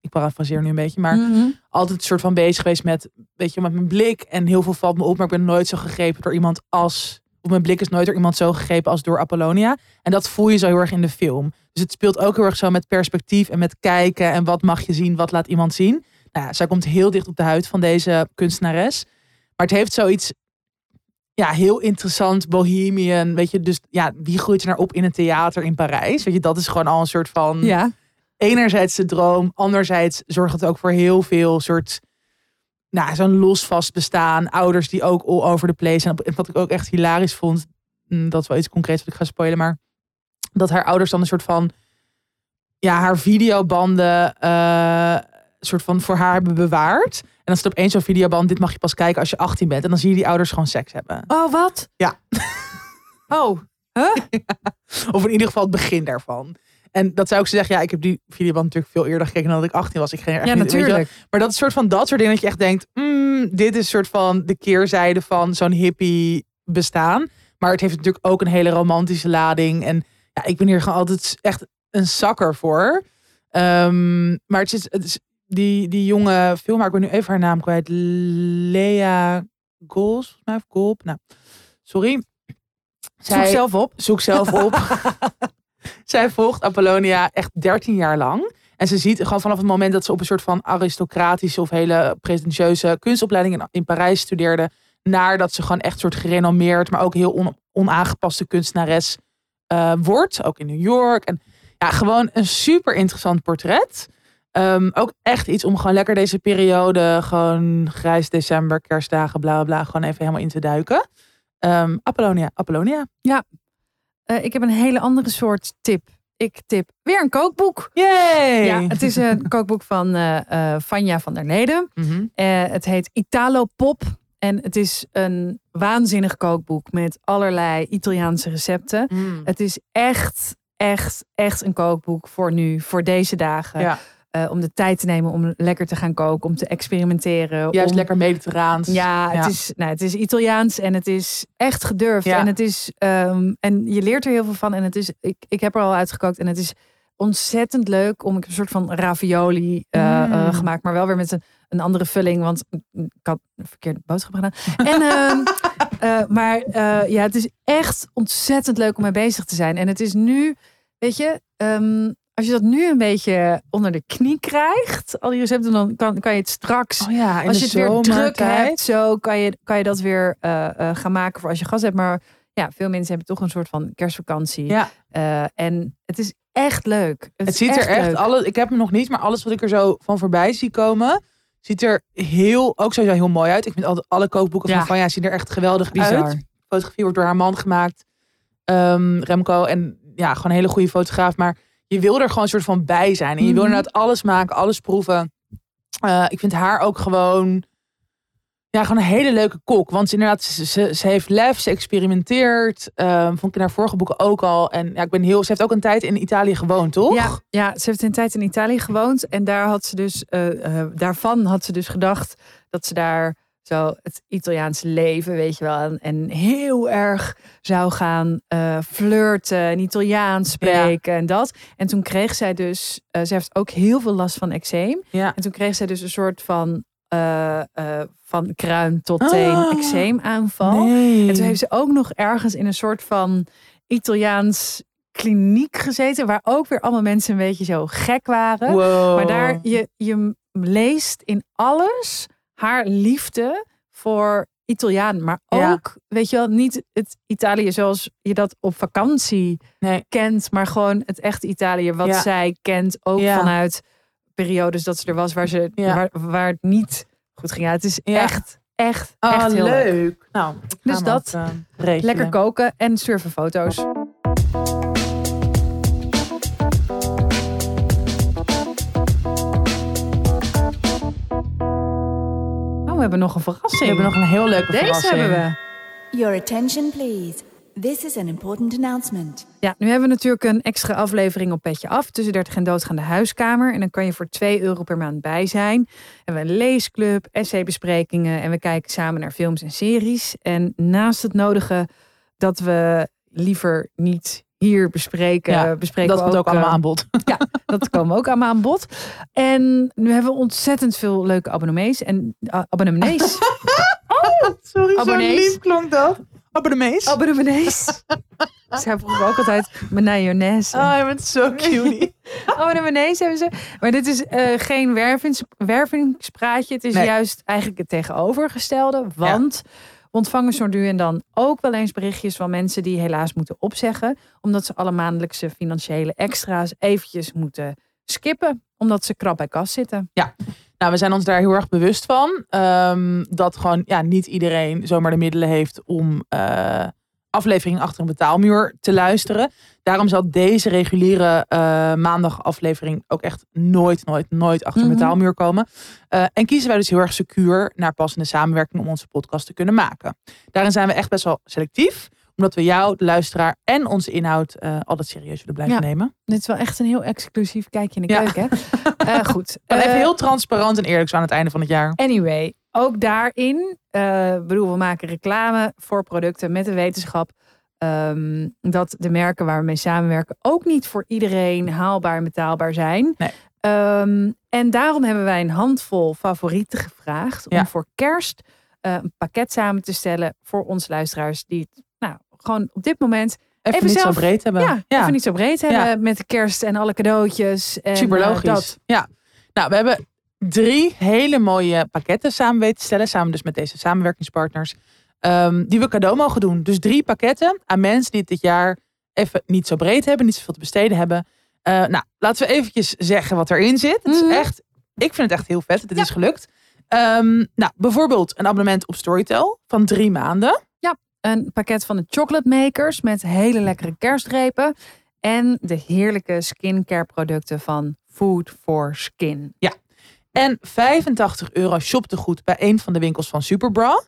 ik parafraseer nu een beetje, maar Mhm. altijd een soort van bezig geweest met, weet je, met mijn blik. En heel veel valt me op, maar ik ben nooit zo gegrepen door iemand als, mijn blik is nooit door iemand zo gegrepen als door Apollonia. En dat voel je zo heel erg in de film. Dus het speelt ook heel erg zo met perspectief en met kijken en wat mag je zien, wat laat iemand zien. Nou ja, zij komt heel dicht op de huid van deze kunstenares. Maar het heeft zoiets, ja, heel interessant, bohemian, weet je. Dus ja, wie groeit er naar op in een theater in Parijs? Weet je, dat is gewoon al een soort van Ja. enerzijds de droom, anderzijds zorgt het ook voor heel veel soort, nou, zo'n losvast bestaan. Ouders die ook all over the place zijn. En wat ik ook echt hilarisch vond, mm, dat is wel iets concreets wat ik ga spoilen, maar dat haar ouders dan een soort van, ja, haar videobanden, eh soort van voor haar hebben bewaard. En dan staat op één zo'n videoband, dit mag je pas kijken als je 18 bent. En dan zie je die ouders gewoon seks hebben. Oh, wat? Ja. Oh, Of in ieder geval het begin daarvan. En dat zou ik ze zeggen, ja, ik heb die videoband natuurlijk veel eerder gekeken dan dat ik 18 was. Ik ging er echt ja, niet, natuurlijk. Maar dat is soort van dat soort dingen dat je echt denkt, mm, dit is soort van de keerzijde van zo'n hippie bestaan. Maar het heeft natuurlijk ook een hele romantische lading. En ja, ik ben hier gewoon altijd echt een zakker voor. Ehm, maar het is, het is die, die jonge filmmaker, ik ben nu even haar naam kwijt. Lea Gols, of Golp. Nou, sorry. Zoek zelf op. Zoek zelf op. Zij volgt Apollonia echt 13 jaar lang. En ze ziet gewoon vanaf het moment dat ze op een soort van aristocratische of hele pretentieuze kunstopleiding in, Parijs studeerde. Naar dat ze gewoon echt soort gerenommeerd, maar ook heel on- onaangepaste kunstenares eh, wordt. Ook in New York. En ja, gewoon een super interessant portret. Ehm, ook echt iets om gewoon lekker deze periode, gewoon grijs december, kerstdagen, bla bla, gewoon even helemaal in te duiken. Ehm, Apollonia, Apollonia. Eh, ik heb een hele andere soort tip. Ik tip weer een kookboek. Yay! Ja, het is een kookboek van eh Vanja van der Leden. Mhm. Het heet Italo Pop. En het is een waanzinnig kookboek met allerlei Italiaanse recepten. Mm. Het is echt, echt, echt een kookboek voor nu, voor deze dagen. Ja, Eh, om de tijd te nemen om lekker te gaan koken, om te experimenteren. juist om, lekker mediterraans. Ja, het. Is, nou, het is Italiaans en het is echt gedurfd. Ja. En, het is, ehm, en je leert er heel veel van. En het is, ik, ik heb er al uitgekookt en het is ontzettend leuk om ik heb een soort van ravioli eh, Mm. eh, gemaakt, maar wel weer met een, een andere vulling, want ik had een verkeerde boodschap gedaan. En, ehm, eh, maar ja, het is echt ontzettend leuk om mee bezig te zijn. En het is nu, weet je, ehm, als je dat nu een beetje onder de knie krijgt, al die recepten, dan kan, kan je het straks Oh ja, als je het weer druk hebt, zo kan je, kan je dat weer eh, eh, gaan maken voor als je gas hebt. Maar ja, veel mensen hebben toch een soort van kerstvakantie. Ja, Eh, en het is echt leuk. het ziet er echt, leuk. alle, ik heb hem nog niet, maar alles wat ik er zo van voorbij zie komen, ziet er heel, ook sowieso heel mooi uit. Ik vind altijd alle kookboeken Ja. van Vanja zien er echt geweldig bizar. uit. Fotografie wordt door haar man gemaakt, ehm, Remco. En ja, gewoon een hele goede fotograaf. Maar je wil er gewoon een soort van bij zijn. En je wil Mhm. inderdaad alles maken, alles proeven. Eh, ik vind haar ook gewoon, ja, gewoon een hele leuke kok. Want inderdaad, ze, ze, ze heeft lef, ze experimenteert. Ehm, vond ik in haar vorige boeken ook al. En ja, ik ben heel, ze heeft ook een tijd in Italië gewoond, toch? Ja, ja, ze heeft een tijd in Italië gewoond. En daar had ze dus, eh, eh, daarvan had ze dus gedacht dat ze daar zo het Italiaanse leven, weet je wel, en, en heel erg zou gaan eh, flirten en Italiaans spreken en dat. En toen kreeg zij dus, eh, ze heeft ook heel veel last van eczeem. Ja. En toen kreeg zij dus een soort van, eh, van kruin tot teen Ah. eczeemaanval. Nee. En toen heeft ze ook nog ergens in een soort van Italiaans kliniek gezeten. Waar ook weer allemaal mensen een beetje zo gek waren. Wow. Maar daar, je, je leest in alles haar liefde voor Italiaan. Maar Ja. ook, weet je wel, niet het Italië zoals je dat op vakantie Nee. kent. Maar gewoon het echte Italië wat Ja. zij kent. Ook Ja. vanuit periodes dat ze er was waar, ze, waar, waar het niet goed ging. Ja, het is echt, echt, Ah, echt heel leuk. leuk. Nou, Dus dat. eh. Lekker koken en surfen foto's. Hebben nog een verrassing. We hebben nog een heel leuke Deze verrassing. hebben we. Your attention, please. This is an important announcement. Ja, nu hebben we natuurlijk een extra aflevering op Petje Af. Tussen 30 en doodgaande huiskamer. En dan kan je voor 2 euro per maand bij zijn. We hebben een leesclub, essaybesprekingen. En we kijken samen naar films en series. En naast het nodige dat we liever niet hier bespreken, Ja, bespreken dat we komt ook eh, allemaal aan bod. Dat komen ook allemaal aan bod. En nu hebben we ontzettend veel leuke abonnees. En uh, abonnees. Sorry, zo lief klonk dat. Abonnees. abonnees. Zij vroegen ook altijd mayonaise. Oh, je bent zo cutie. Abonnees hebben ze. Maar dit is eh, geen wervings, wervingspraatje. Het is Nee. juist eigenlijk het tegenovergestelde. Want ontvangen zo nu en dan ook wel eens berichtjes van mensen die helaas moeten opzeggen. Omdat ze alle maandelijkse financiële extra's eventjes moeten skippen. Omdat ze krap bij kas zitten. Nou, we zijn ons daar heel erg bewust van. ehm, dat gewoon ja, niet iedereen zomaar de middelen heeft om eh afleveringen achter een betaalmuur te luisteren. Daarom zal deze reguliere eh maandagaflevering ook echt nooit, nooit, nooit achter een Mhm. betaalmuur komen. Eh, en kiezen wij dus heel erg secuur naar passende samenwerking om onze podcast te kunnen maken. Daarin zijn we echt best wel selectief. Omdat we jou, de luisteraar en onze inhoud eh, altijd serieus willen blijven Ja. nemen. Dit is wel echt een heel exclusief kijkje in de Ja. keuken. Hè? Goed. Maar even heel transparant en eerlijk zo aan het einde van het jaar. Anyway, ook daarin, eh bedoel, we maken reclame voor producten met de wetenschap. ehm, dat de merken waar we mee samenwerken ook niet voor iedereen haalbaar en betaalbaar zijn. Nee. Ehm, en daarom hebben wij een handvol favorieten gevraagd Ja. om voor kerst eh, een pakket samen te stellen voor onze luisteraars die het nou, gewoon op dit moment Even, even niet zelf- zo breed hebben. ja, even niet zo breed hebben Ja. met de kerst en alle cadeautjes. En, Super eh, logisch. dat. Ja. Nou, we hebben drie hele mooie pakketten samen weten te stellen. Samen dus met deze samenwerkingspartners. ehm, die we cadeau mogen doen. Dus drie pakketten aan mensen die het dit jaar even niet zo breed hebben. Niet zoveel te besteden hebben. Eh, nou, laten we eventjes zeggen wat erin zit. Het Mhm. is echt, ik vind het echt heel vet. dat Het Ja. is gelukt. Ehm, nou, bijvoorbeeld een abonnement op Storytel van drie maanden. een pakket van de chocolate makers met hele lekkere kerstrepen. En de heerlijke skincare producten van Food for Skin. En 85 euro shoptegoed bij een van de winkels van Superbra.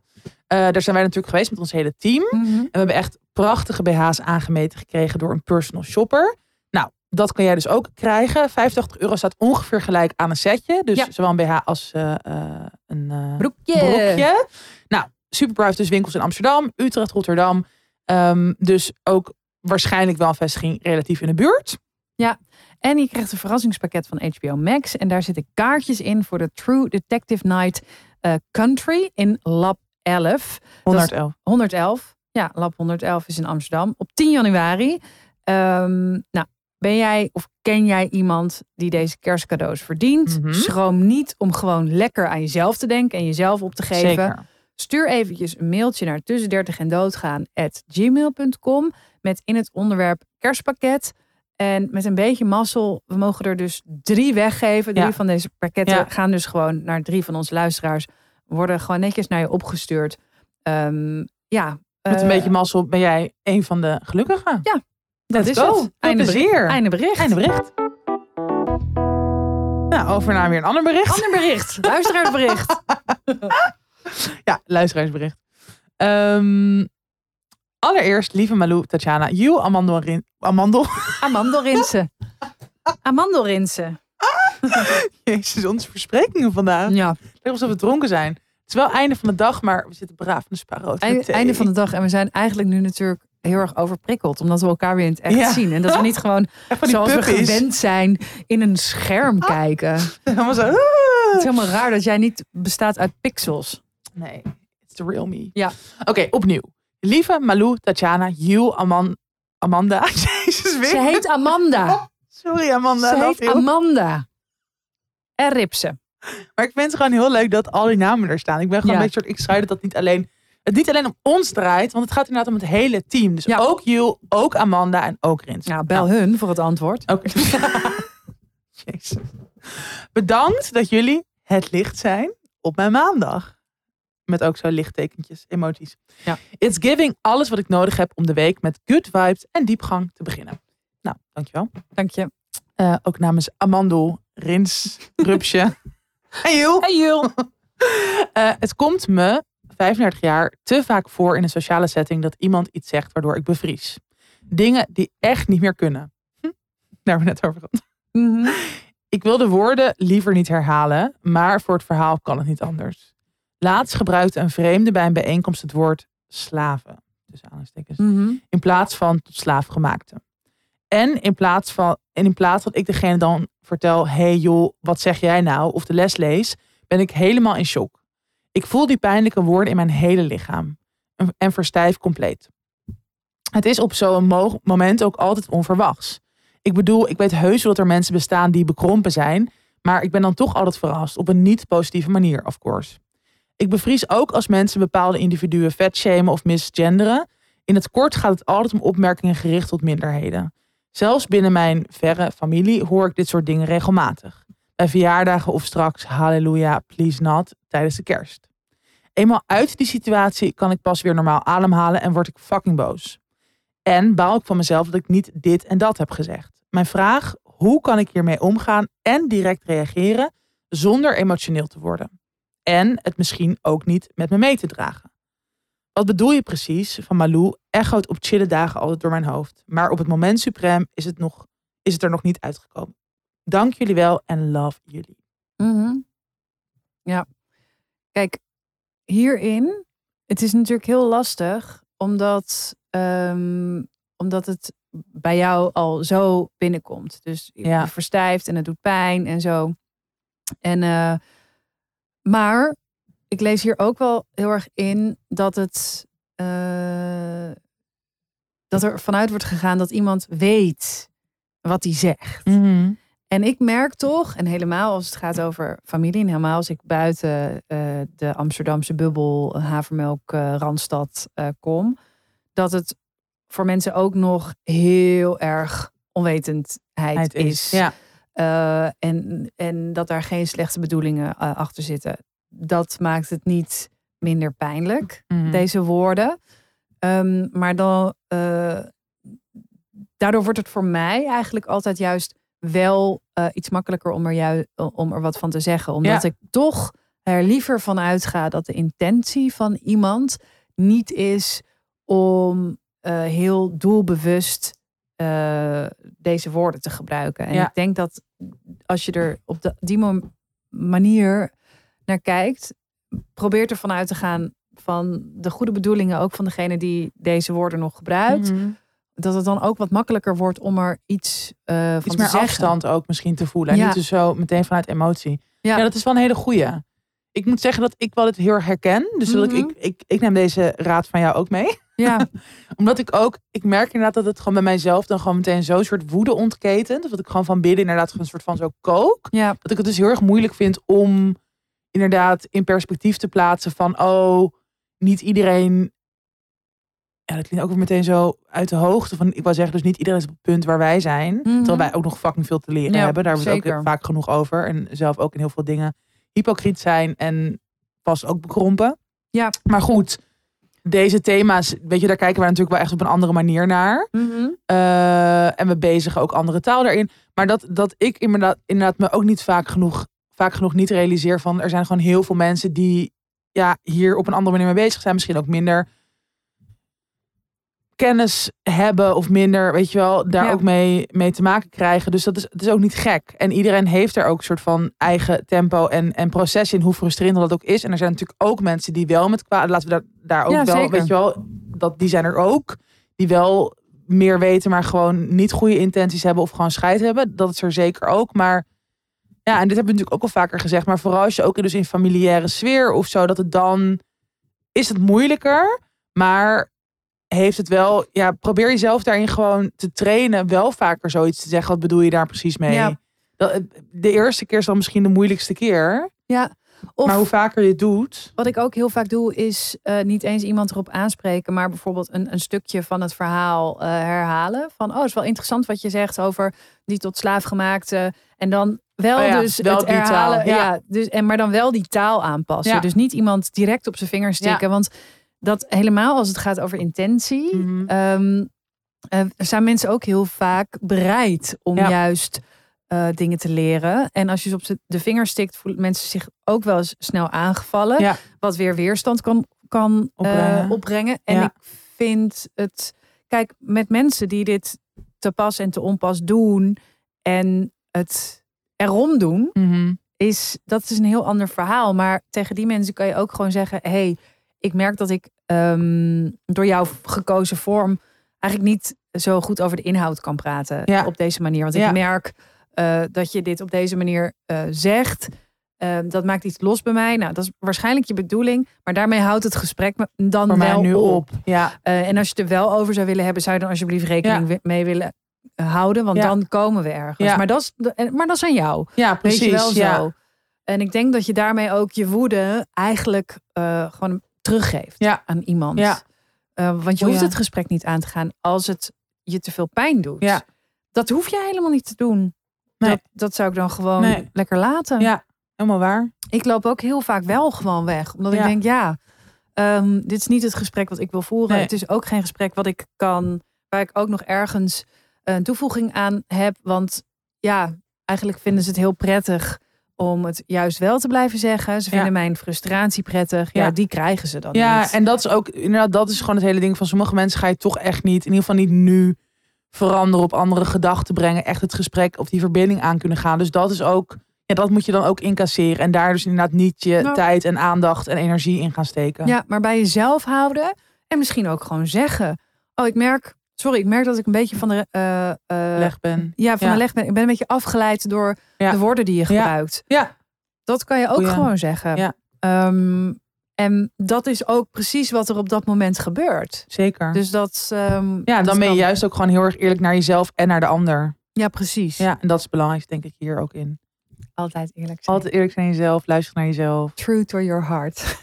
Eh, daar zijn wij natuurlijk geweest met ons hele team. En we hebben echt prachtige BH's aangemeten gekregen door een personal shopper. Nou, dat kan jij dus ook krijgen. 85 euro staat ongeveer gelijk aan een setje. Dus Ja. zowel een BH als eh, eh, een Broekje. broekje. Nou, Superbra heeft dus winkels in Amsterdam, Utrecht, Rotterdam. Ehm, dus ook waarschijnlijk wel een vestiging relatief in de buurt. En je krijgt een verrassingspakket van HBO Max. En daar zitten kaartjes in voor de True Detective Night eh, Country in Lab 11. 111. 111. Ja, Lab 111 is in Amsterdam. Op 10 januari. Ehm, nou, ben jij of ken jij iemand die deze kerstcadeaus verdient? Mhm. Schroom niet om gewoon lekker aan jezelf te denken en jezelf op te geven. Zeker. Stuur eventjes een mailtje naar tussen 30 en doodgaan at gmail.com met in het onderwerp kerstpakket. En met een beetje mazzel, we mogen er dus drie weggeven. Drie Ja. van deze pakketten Ja. gaan dus gewoon naar drie van onze luisteraars. Worden gewoon netjes naar je opgestuurd. Ehm, ja. Met een eh, beetje mazzel ben jij een van de gelukkigen. dat Let's is go. het. Einde bericht. plezier. Einde bericht. Einde bericht. Nou, over naar weer een ander bericht. Ander bericht. Luisteraarsbericht. Ja, luisteraarsbericht. Ehm, allereerst, lieve Malou, Tatjana, you, Amandel, en Rin- Amandel. Amandelrinsen. Amandelrinsen. Jezus, onze versprekingen vandaag. Ja. Het lijkt alsof we dronken zijn. Het is wel einde van de dag, maar we zitten braaf in de spaarrood. Einde, einde van de dag. En we zijn eigenlijk nu natuurlijk heel erg overprikkeld. Omdat we elkaar weer in het echt Ja. zien. En dat we niet gewoon zoals we gewend zijn in een scherm kijken. Het Helemaal zo. is helemaal raar dat jij niet bestaat uit pixels. Nee, it's the real me. Ja. Oké, opnieuw. Lieve Malou, Tatjana, Aman, Amanda. Jezus, weer. Ze heet Amanda. Sorry Amanda, Ze heet. Amanda. En Ripse. Maar ik vind het gewoon heel leuk dat al die namen er staan. Ik ben gewoon Ja. een beetje soort excited dat niet alleen, het niet alleen om ons draait, want het gaat inderdaad om het hele team. Dus Ja. ook you, ook Amanda en ook Rins. Nou, bel hun voor het antwoord. Oké. Jezus. Bedankt dat jullie het licht zijn op mijn maandag. Met ook zo lichttekentjes, emoties. Ja. It's giving alles wat ik nodig heb om de week met good vibes en diepgang te beginnen. Nou, dankjewel. Dank je. Eh, ook namens Amandel, Rins, Rupsje en Joel. Hey Jul. Eh, het komt me, 35 jaar, te vaak voor in een sociale setting dat iemand iets zegt waardoor ik bevries. Dingen die echt niet meer kunnen. Hm, daar hebben we net over gehad. Mhm. Ik wil de woorden liever niet herhalen, maar voor het verhaal kan het niet anders. Laatst gebruikte een vreemde bij een bijeenkomst het woord slaven. Aanhalingstekens. Mhm. In plaats van tot slaaf gemaakte. En in plaats van, en in plaats dat ik degene dan vertel, hey joh, wat zeg jij nou? Of de les lees, ben ik helemaal in shock. Ik voel die pijnlijke woorden in mijn hele lichaam. En, verstijf compleet. Het is op zo'n mo- moment ook altijd onverwachts. Ik bedoel, ik weet heus wel dat er mensen bestaan die bekrompen zijn. Maar ik ben dan toch altijd verrast. Op een niet positieve manier, of course. Ik bevries ook als mensen bepaalde individuen vetshamen of misgenderen. In het kort gaat het altijd om opmerkingen gericht tot minderheden. Zelfs binnen mijn verre familie hoor ik dit soort dingen regelmatig. Bij verjaardagen of straks, halleluja, please not, tijdens de kerst. Eenmaal uit die situatie kan ik pas weer normaal ademhalen en word ik fucking boos. En baal ik van mezelf dat ik niet dit en dat heb gezegd. Mijn vraag, hoe kan ik hiermee omgaan en direct reageren zonder emotioneel te worden? En het misschien ook niet met me mee te dragen. Wat bedoel je precies? Van Malou echoot op chille dagen altijd door mijn hoofd. Maar op het moment suprem is het, nog, is het er nog niet uitgekomen. Dank jullie wel en love jullie. Mhm. Ja. Kijk, hierin, het is natuurlijk heel lastig, omdat, ehm, omdat het bij jou al zo binnenkomt. Dus je Ja. verstijft en het doet pijn en zo. En, eh, maar ik lees hier ook wel heel erg in dat het eh, dat er vanuit wordt gegaan dat iemand weet wat hij zegt. En ik merk toch, en helemaal als het gaat over familie, en helemaal als ik buiten eh, de Amsterdamse bubbel, havermelk, eh, Randstad kom, dat het voor mensen ook nog heel erg onwetendheid Het is. Ja. Eh, en, en dat daar geen slechte bedoelingen eh, achter zitten. Dat maakt het niet minder pijnlijk, Mhm. deze woorden. Ehm, maar dan, eh, daardoor wordt het voor mij eigenlijk altijd juist wel iets makkelijker om er, ju- om er wat van te zeggen. Omdat Ja. ik toch er liever van uitga dat de intentie van iemand niet is om heel doelbewust eh, deze woorden te gebruiken. En Ja. ik denk dat als je er op de, die manier naar kijkt, probeert ervan uit te gaan van de goede bedoelingen, ook van degene die deze woorden nog gebruikt. Mhm. Dat het dan ook wat makkelijker wordt om er iets eh, van Iets te meer afstand ook misschien te voelen. En Ja. niet dus zo meteen vanuit emotie. Ja. Ja. dat is wel een hele goeie. Ik moet zeggen dat ik wel het heel erg herken. Dus dat Mhm. ik, ik, ik neem deze raad van jou ook mee. Ja, Omdat ik ook, ik merk inderdaad dat het gewoon bij mijzelf dan gewoon meteen zo'n soort woede ontketent. Dat ik gewoon van binnen inderdaad een soort van zo kook. ja, Dat ik het dus heel erg moeilijk vind om inderdaad in perspectief te plaatsen van, oh, niet iedereen. Ja, dat klinkt ook weer meteen zo uit de hoogte van, ik wou zeggen, dus niet iedereen is op het punt waar wij zijn. Mhm. Terwijl wij ook nog fucking veel te leren Ja, hebben. Daar hebben we het ook vaak genoeg over. En zelf ook in heel veel dingen hypocriet zijn en pas ook bekrompen. Ja. Maar goed, deze thema's, weet je, daar kijken wij natuurlijk wel echt op een andere manier naar. Mhm. Eh, en we bezigen ook andere taal daarin. Maar dat, dat ik inderdaad, inderdaad me ook niet vaak genoeg, vaak genoeg niet realiseer van er zijn gewoon heel veel mensen die ja, hier op een andere manier mee bezig zijn. Misschien ook minder kennis hebben of minder, weet je wel, daar Ja. ook mee, mee te maken krijgen. Dus dat is, het is ook niet gek. En iedereen heeft er ook een soort van eigen tempo en, en proces in, hoe frustrerend dat ook is. En er zijn natuurlijk ook mensen die wel met kwaad, laten we daar, daar ook Ja, wel, zeker. weet je wel, dat, die zijn er ook. Die wel meer weten, maar gewoon niet goede intenties hebben of gewoon scheid hebben. Dat is er zeker ook. Maar ja, en dit hebben we natuurlijk ook al vaker gezegd. Maar vooral als je ook dus in familiaire sfeer of zo, dat het dan is het moeilijker. Maar heeft het wel, ja, probeer jezelf daarin gewoon te trainen. Wel vaker zoiets te zeggen. Wat bedoel je daar precies mee? Ja. Dat, de eerste keer is dan misschien de moeilijkste keer. ja. Of maar hoe vaker je het doet. wat ik ook heel vaak doe, is eh, niet eens iemand erop aanspreken, maar bijvoorbeeld een, een stukje van het verhaal eh, herhalen. Van, oh, is wel interessant wat je zegt over die tot slaaf gemaakte. En dan wel Oh ja, dus wel het taal, herhalen. ja. ja. dus, en, maar dan wel die taal aanpassen. Ja. Dus niet iemand direct op zijn vingers stikken. Want dat helemaal als het gaat over intentie. Mhm. Ehm, eh, zijn mensen ook heel vaak bereid om Ja. juist eh, dingen te leren. En als je ze op de vingers stikt, voelen mensen zich ook wel eens snel aangevallen. Ja. Wat weer weerstand kan, kan opbrengen. Opbrengen. opbrengen. En Ja. ik vind het, kijk, met mensen die dit te pas en te onpas doen en het erom doen, Mhm. is dat is een heel ander verhaal. Maar tegen die mensen kan je ook gewoon zeggen: hey, ik merk dat ik ehm, door jouw gekozen vorm eigenlijk niet zo goed over de inhoud kan praten Ja. op deze manier. Want ik merk eh, dat je dit op deze manier eh, zegt. Eh, dat maakt iets los bij mij. Nou, dat is waarschijnlijk je bedoeling. Maar daarmee houdt het gesprek dan Voor wel nu op. op. Ja, Eh, en als je het er wel over zou willen hebben, zou je dan alsjeblieft rekening Ja. mee willen houden. Want dan komen we ergens. Ja. Maar, dat is, maar dat is aan jou. ja precies. Weet je wel ja. zo. En ik denk dat je daarmee ook je woede eigenlijk gewoon teruggeeft Ja. aan iemand. Ja. Eh, want je O, hoeft het gesprek niet aan te gaan als het je te veel pijn doet. Ja. Dat hoef je helemaal niet te doen. Nee. Dat, dat zou ik dan gewoon Nee. lekker laten. Ja, helemaal waar. Ik loop ook heel vaak wel gewoon weg. Omdat ik denk, ja, ehm, dit is niet het gesprek wat ik wil voeren. Nee. Het is ook geen gesprek wat ik kan, waar ik ook nog ergens een toevoeging aan heb. Want ja, eigenlijk vinden ze het heel prettig om het juist wel te blijven zeggen. Ze Ja. vinden mijn frustratie prettig. Ja, Ja. die krijgen ze dan Ja, niet. en dat is ook, inderdaad, dat is gewoon het hele ding van sommige mensen ga je toch echt niet, in ieder geval niet nu, veranderen op andere gedachten brengen. Echt het gesprek of die verbinding aan kunnen gaan. Dus dat is ook, ja, dat moet je dan ook incasseren. En daar dus inderdaad niet je Nou. tijd en aandacht en energie in gaan steken. Ja, maar bij jezelf houden en misschien ook gewoon zeggen. Oh, ik merk, sorry, ik merk dat ik een beetje van de, eh, Leg ben. ja, van Ja. de leg ben. Ik ben een beetje afgeleid door Ja. de woorden die je Ja. gebruikt. Ja. Dat kan je ook gewoon zeggen. Ja. Ehm, en dat is ook precies wat er op dat moment gebeurt. Zeker. Dus dat. ehm, ja, dan ben je juist ook gewoon heel erg eerlijk naar jezelf en naar de ander. Ja, precies. Ja, en dat is belangrijk, denk ik, hier ook in. Altijd eerlijk zijn. Altijd eerlijk zijn naar jezelf, luisteren naar jezelf. True to your heart.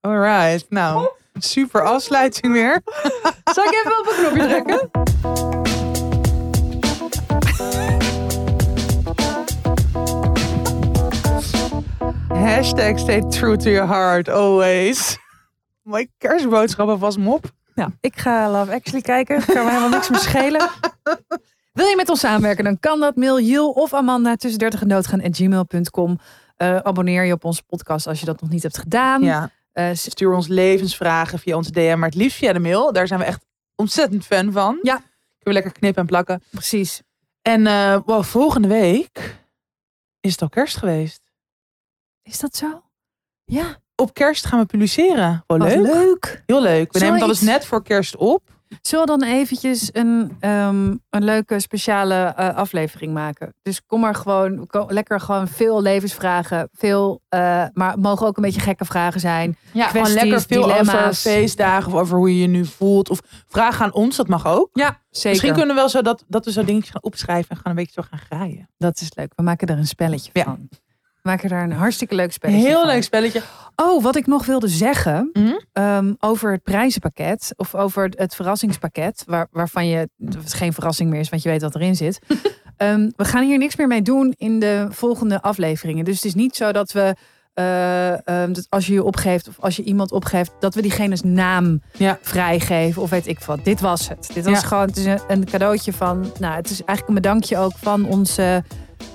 Alright, nou, super afsluiting weer. Zal ik even op een knopje drukken? Hashtag stay true to your heart, always. Mijn kerstboodschappen was mop. Nou, ik ga Love Actually kijken. Kan me helemaal niks meer schelen. Wil je met ons samenwerken, dan kan dat. Mail Jill of Amanda tussen 30 en doodgaan at gmail.com. Eh, abonneer je op onze podcast als je dat nog niet hebt gedaan. Ja, Eh, stuur ons levensvragen via onze DM, maar het liefst via de mail. Daar zijn we echt ontzettend fan van. Ja. Kunnen we lekker knippen en plakken. precies. En eh, wow, volgende week is het al kerst geweest. Is dat zo? Ja, Op kerst gaan we publiceren. Wow, wat leuk. leuk. Heel leuk. We nemen dus iets- net voor kerst op. Zullen we dan eventjes een, ehm, een leuke speciale eh, aflevering maken? Dus kom maar gewoon, lekker gewoon veel levensvragen. Veel, eh, maar het mogen ook een beetje gekke vragen zijn. Ja, gewoon lekker veel over dilemma's. feestdagen of over hoe je je nu voelt. Of vragen aan ons, dat mag ook. Ja, zeker. Misschien kunnen we wel zo dat, dat we zo dingetjes gaan opschrijven en gaan een beetje zo gaan graaien. Dat is leuk. We maken er een spelletje Ja. van. We maken daar een hartstikke leuk spelletje Heel van. leuk spelletje. Oh, wat ik nog wilde zeggen Mhm. ehm, over het prijzenpakket of over het- verrassingspakket, waar, waarvan je het geen verrassing meer is, want je weet wat erin zit. Ehm, we gaan hier niks meer mee doen in de volgende afleveringen. Dus het is niet zo dat we, eh, ehm, dat als je je opgeeft of als je iemand opgeeft, dat we diegene's naam Ja. vrijgeven of weet ik wat. Dit was het. Dit was Ja. gewoon het is een, een cadeautje van, nou, het is eigenlijk een bedankje ook van onze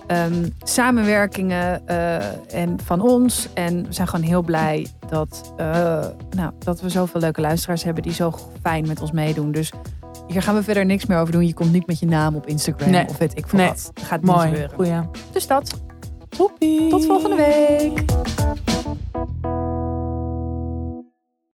ehm, samenwerkingen eh, en van ons. En we zijn gewoon heel blij dat, eh, nou, dat we zoveel leuke luisteraars hebben die zo fijn met ons meedoen. Dus hier gaan we verder niks meer over doen. Je komt niet met je naam op Instagram Nee. of weet ik veel Nee. wat. Dat gaat niet gebeuren. Goeie. Dus dat. Tot volgende week.